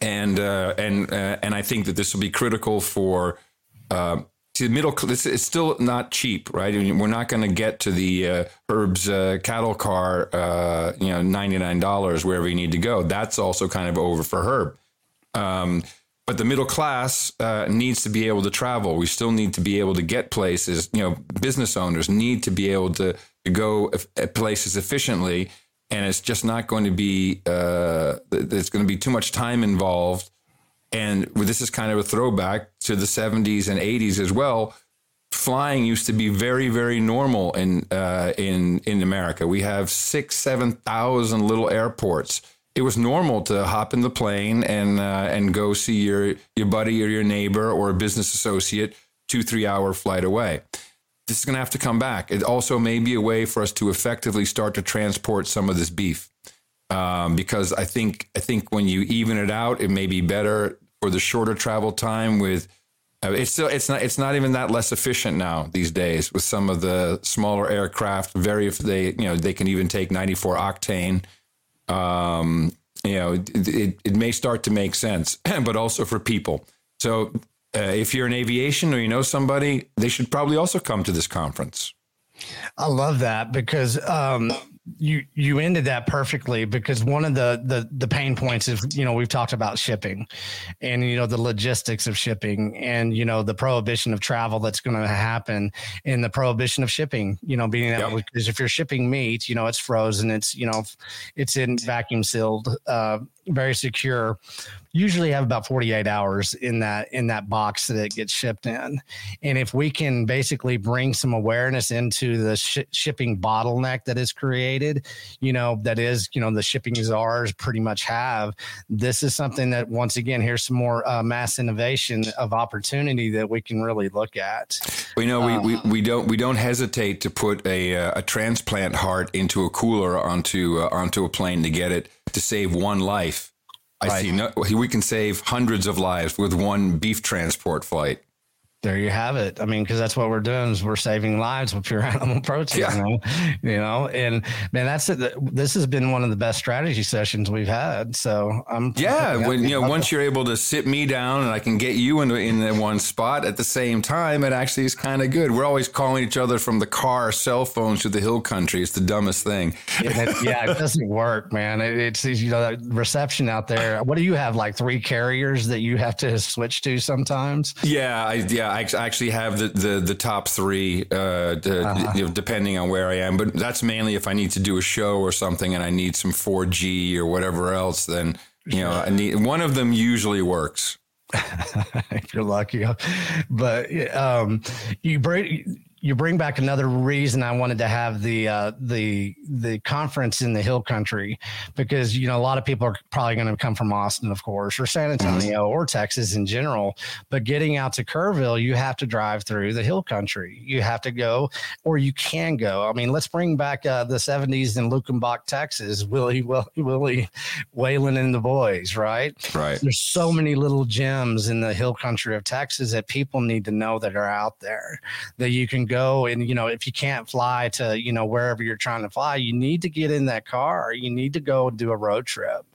and uh, and uh, and I think that this will be critical for uh, to middle. It's, it's still not cheap, right? We're not going to get to the uh, Herb's uh, cattle car, uh, you know, ninety nine dollars wherever you need to go. That's also kind of over for Herb. Um, but the middle class uh, needs to be able to travel. We still need to be able to get places. You know, business owners need to be able to, to go places efficiently, and it's just not going to be. Uh, there's going to be too much time involved, and this is kind of a throwback to the 70s and 80s as well. Flying used to be very, very normal in uh, in in America. We have six, seven thousand little airports it was normal to hop in the plane and uh, and go see your your buddy or your neighbor or a business associate two three hour flight away. This is going to have to come back. It also may be a way for us to effectively start to transport some of this beef, um, because I think I think when you even it out, it may be better for the shorter travel time with. Uh, it's still it's not it's not even that less efficient now these days with some of the smaller aircraft. Very if they you know they can even take 94 octane um, you know, it, it, it, may start to make sense, but also for people. So uh, if you're in aviation or you know somebody, they should probably also come to this conference. I love that because um, you you ended that perfectly because one of the the the pain points is you know we've talked about shipping and you know the logistics of shipping and you know the prohibition of travel that's going to happen and the prohibition of shipping you know being that yep. because if you're shipping meat you know it's frozen it's you know it's in vacuum sealed uh, very secure usually have about 48 hours in that in that box that it gets shipped in and if we can basically bring some awareness into the sh- shipping bottleneck that is created you know that is you know the shipping czars pretty much have this is something that once again here's some more uh, mass innovation of opportunity that we can really look at we know um, we, we, we don't we don't hesitate to put a, uh, a transplant heart into a cooler onto uh, onto a plane to get it to save one life. I right. see. No, we can save hundreds of lives with one beef transport flight there you have it. I mean, because that's what we're doing is we're saving lives with pure animal protein. Yeah. You, know? and man, that's it. This has been one of the best strategy sessions we've had. So I'm yeah. When you know, once you're able to sit me down and I can get you in in the one spot at the same time, it actually is kind of good. We're always calling each other from the car, cell phones to the hill country. It's the dumbest thing. yeah, it, yeah, it doesn't work, man. It, it's you know that reception out there. What do you have? Like three carriers that you have to switch to sometimes? Yeah, I, yeah. I actually have the the, the top three, uh, uh-huh. you know, depending on where I am. But that's mainly if I need to do a show or something, and I need some 4G or whatever else. Then you know, I need one of them usually works. if you're lucky, but um, you bring you bring back another reason I wanted to have the uh, the the conference in the Hill Country because you know a lot of people are probably going to come from Austin, of course, or San. Antonio or Texas in general. But getting out to Kerrville, you have to drive through the Hill Country. You have to go, or you can go. I mean, let's bring back uh, the '70s in Luckenbach, Texas. Willie, Willie, Willie, Waylon and the boys. Right. Right. There's so many little gems in the Hill Country of Texas that people need to know that are out there that you can go and you know if you can't fly to you know wherever you're trying to fly you need to get in that car you need to go do a road trip.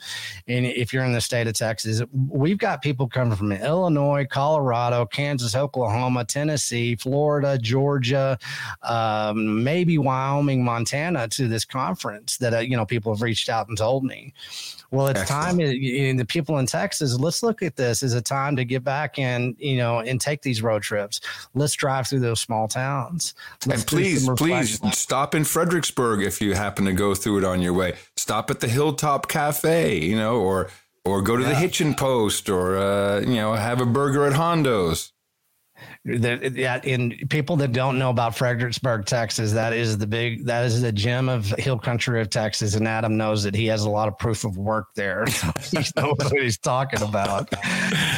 And if you're in the state of texas we've got people coming from illinois colorado kansas oklahoma tennessee florida georgia um, maybe wyoming montana to this conference that uh, you know people have reached out and told me well, it's Excellent. time, and the people in Texas, let's look at this as a time to get back and, you know, and take these road trips. Let's drive through those small towns. Let's and please, please stop in Fredericksburg if you happen to go through it on your way. Stop at the Hilltop Cafe, you know, or or go to yeah. the Hitchin Post, or uh, you know, have a burger at Hondo's that yeah, in people that don't know about Fredericksburg, Texas, that is the big that is the gem of hill country of Texas, and Adam knows that he has a lot of proof of work there. he knows what he's talking about.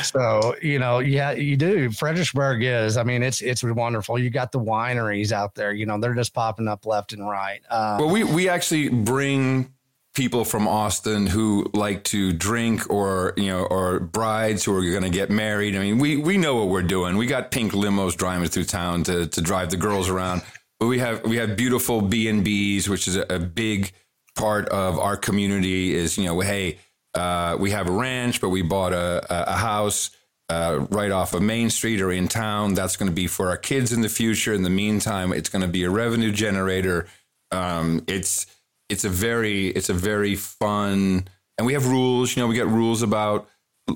So you know, yeah, you do. Fredericksburg is. I mean, it's it's wonderful. You got the wineries out there. You know, they're just popping up left and right. Uh, well, we we actually bring people from Austin who like to drink or you know or brides who are going to get married. I mean, we we know what we're doing. We got pink limos driving through town to to drive the girls around. But we have we have beautiful B and B's, which is a, a, big part of our community. Is you know, hey, uh, we have a ranch, but we bought a a house. Uh, right off of Main Street or in town. That's going to be for our kids in the future. In the meantime, it's going to be a revenue generator. Um, it's it's a very it's a very fun and we have rules you know we get rules about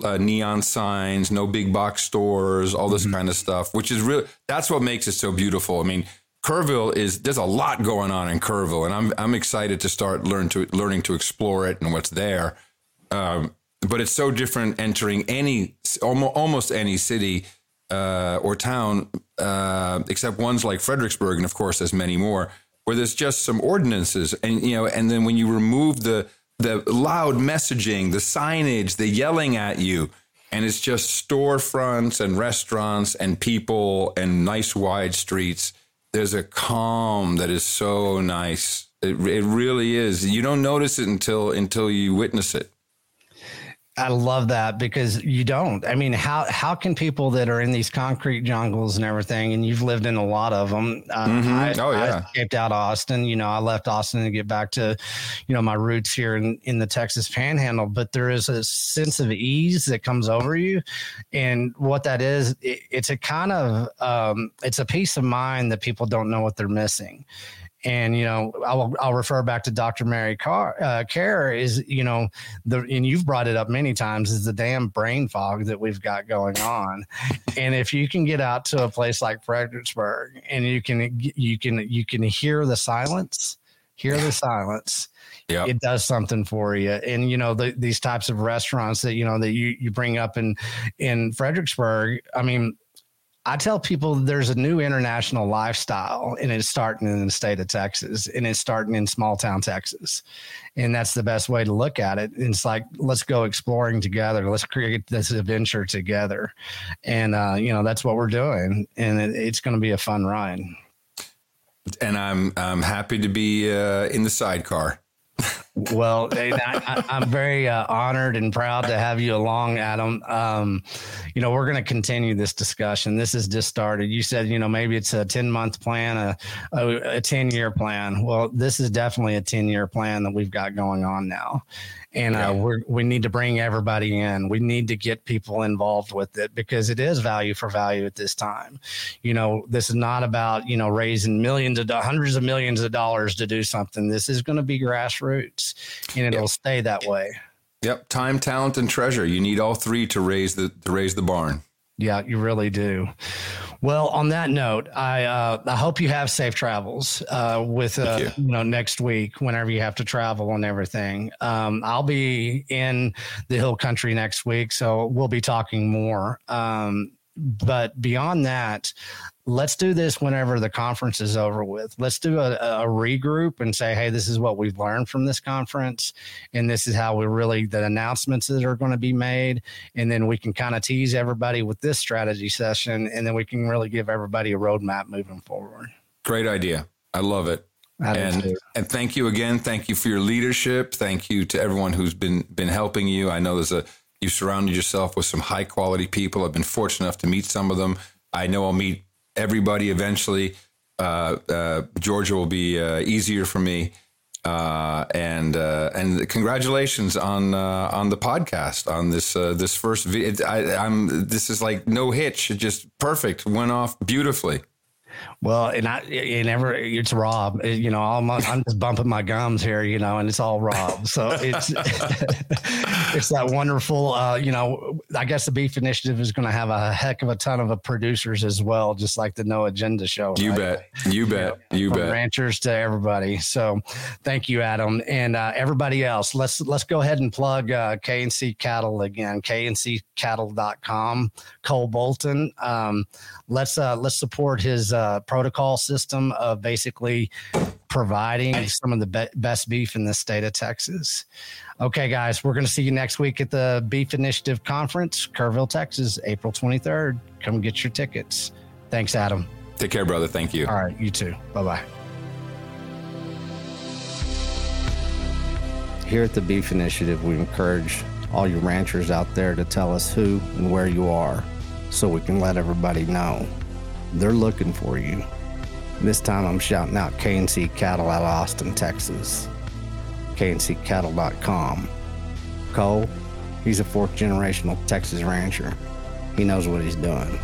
uh, neon signs no big box stores all this mm-hmm. kind of stuff which is really that's what makes it so beautiful. I mean kerrville is there's a lot going on in kerrville and i'm i'm excited to start learn to learning to explore it and what's there. Um, but it's so different entering any almost, almost any city uh, or town uh, except ones like fredericksburg and of course there's many more where there's just some ordinances. And you know and then when you remove the the loud messaging the signage the yelling at you and it's just storefronts and restaurants and people and nice wide streets there's a calm that is so nice. It, it really is. You don't notice it until until you witness it I love that because you don't. I mean, how how can people that are in these concrete jungles and everything, and you've lived in a lot of them? Uh, mm-hmm. I, oh yeah, I escaped out of Austin. You know, I left Austin to get back to, you know, my roots here in in the Texas Panhandle. But there is a sense of ease that comes over you, and what that is, it, it's a kind of um, it's a peace of mind that people don't know what they're missing and you know I'll I'll refer back to Dr. Mary Carr uh, Care is you know the and you've brought it up many times is the damn brain fog that we've got going on, and if you can get out to a place like Fredericksburg and you can you can you can hear the silence, hear the silence. Yep. it does something for you. And you know the, these types of restaurants that you know that you you bring up in in Fredericksburg. I mean, I tell people there's a new international lifestyle and it's starting in the state of Texas and it's starting in small town Texas. And that's the best way to look at it. It's like, let's go exploring together. Let's create this adventure together. And, uh, you know, that's what we're doing. And it, it's going to be a fun ride. And I'm, I'm happy to be uh, in the sidecar well, I, am very uh, honored and proud to have you along, Adam. Um, you know, we're going to continue this discussion. This has just started. You said, you know, maybe it's a 10 month plan, a 10 year plan. Well, this is definitely a 10 year plan that we've got going on now and uh, we we need to bring everybody in. We need to get people involved with it because it is value for value at this time. You know, this is not about you know raising millions of hundreds of millions of dollars to do something. This is going to be grassroots, and it'll yep. stay that way. Yep, time, talent, and treasure. You need all three to raise the to raise the barn. Yeah, you really do. Well, on that note, I uh, I hope you have safe travels uh, with uh, you. you. know next week whenever you have to travel and everything. Um, I'll be in the hill country next week, so we'll be talking more. Um, but beyond that, let's do this whenever the conference is over with. Let's do a, a, regroup and say, hey, this is what we've learned from this conference. And this is how we really, the announcements that are going to be made. And then we can kind of tease everybody with this strategy session. And then we can really give everybody a roadmap moving forward. Great idea. I love it. and, and thank you again. Thank you for your leadership. Thank you to everyone who's been been helping you. I know there's a You've surrounded yourself with some high quality people. I've been fortunate enough to meet some of them. I know I'll meet everybody eventually. Uh, uh, Georgia will be uh, easier for me. Uh, and uh, and congratulations on uh, on the podcast on this this first video. I, am this is like no hitch, it just perfect. Went off beautifully. Well, and I, and ever it's Rob. You know, I'm, I'm just bumping my gums here. You know, and it's all Rob. So it's it's that wonderful. Uh, you know, I guess the Beef Initiative is going to have a heck of a ton of producers as well, just like the No Agenda show. You right? bet. You bet. You From bet. ranchers to everybody. So, thank you, Adam, and uh, everybody else. Let's let's go ahead and plug uh, KNC Cattle again. KNCCattle.com. Cole Bolton. Um, let's uh, let's support his uh, protocol system of basically providing some of the be- best beef in the state of Texas. Okay, guys, we're going to see you next week at the Beef Initiative Conference, Kerrville, Texas, April 23rd. Come get your tickets. Thanks, Adam. Take care, brother. Thank you. All right, you too. Bye bye. Here at the Beef Initiative, we encourage all you ranchers out there to tell us who and where you are so we can let everybody know. They're looking for you. This time I'm shouting out KNC Cattle out of Austin, Texas. KNCCattle.com. Cole, he's a fourth generational Texas rancher. He knows what he's doing.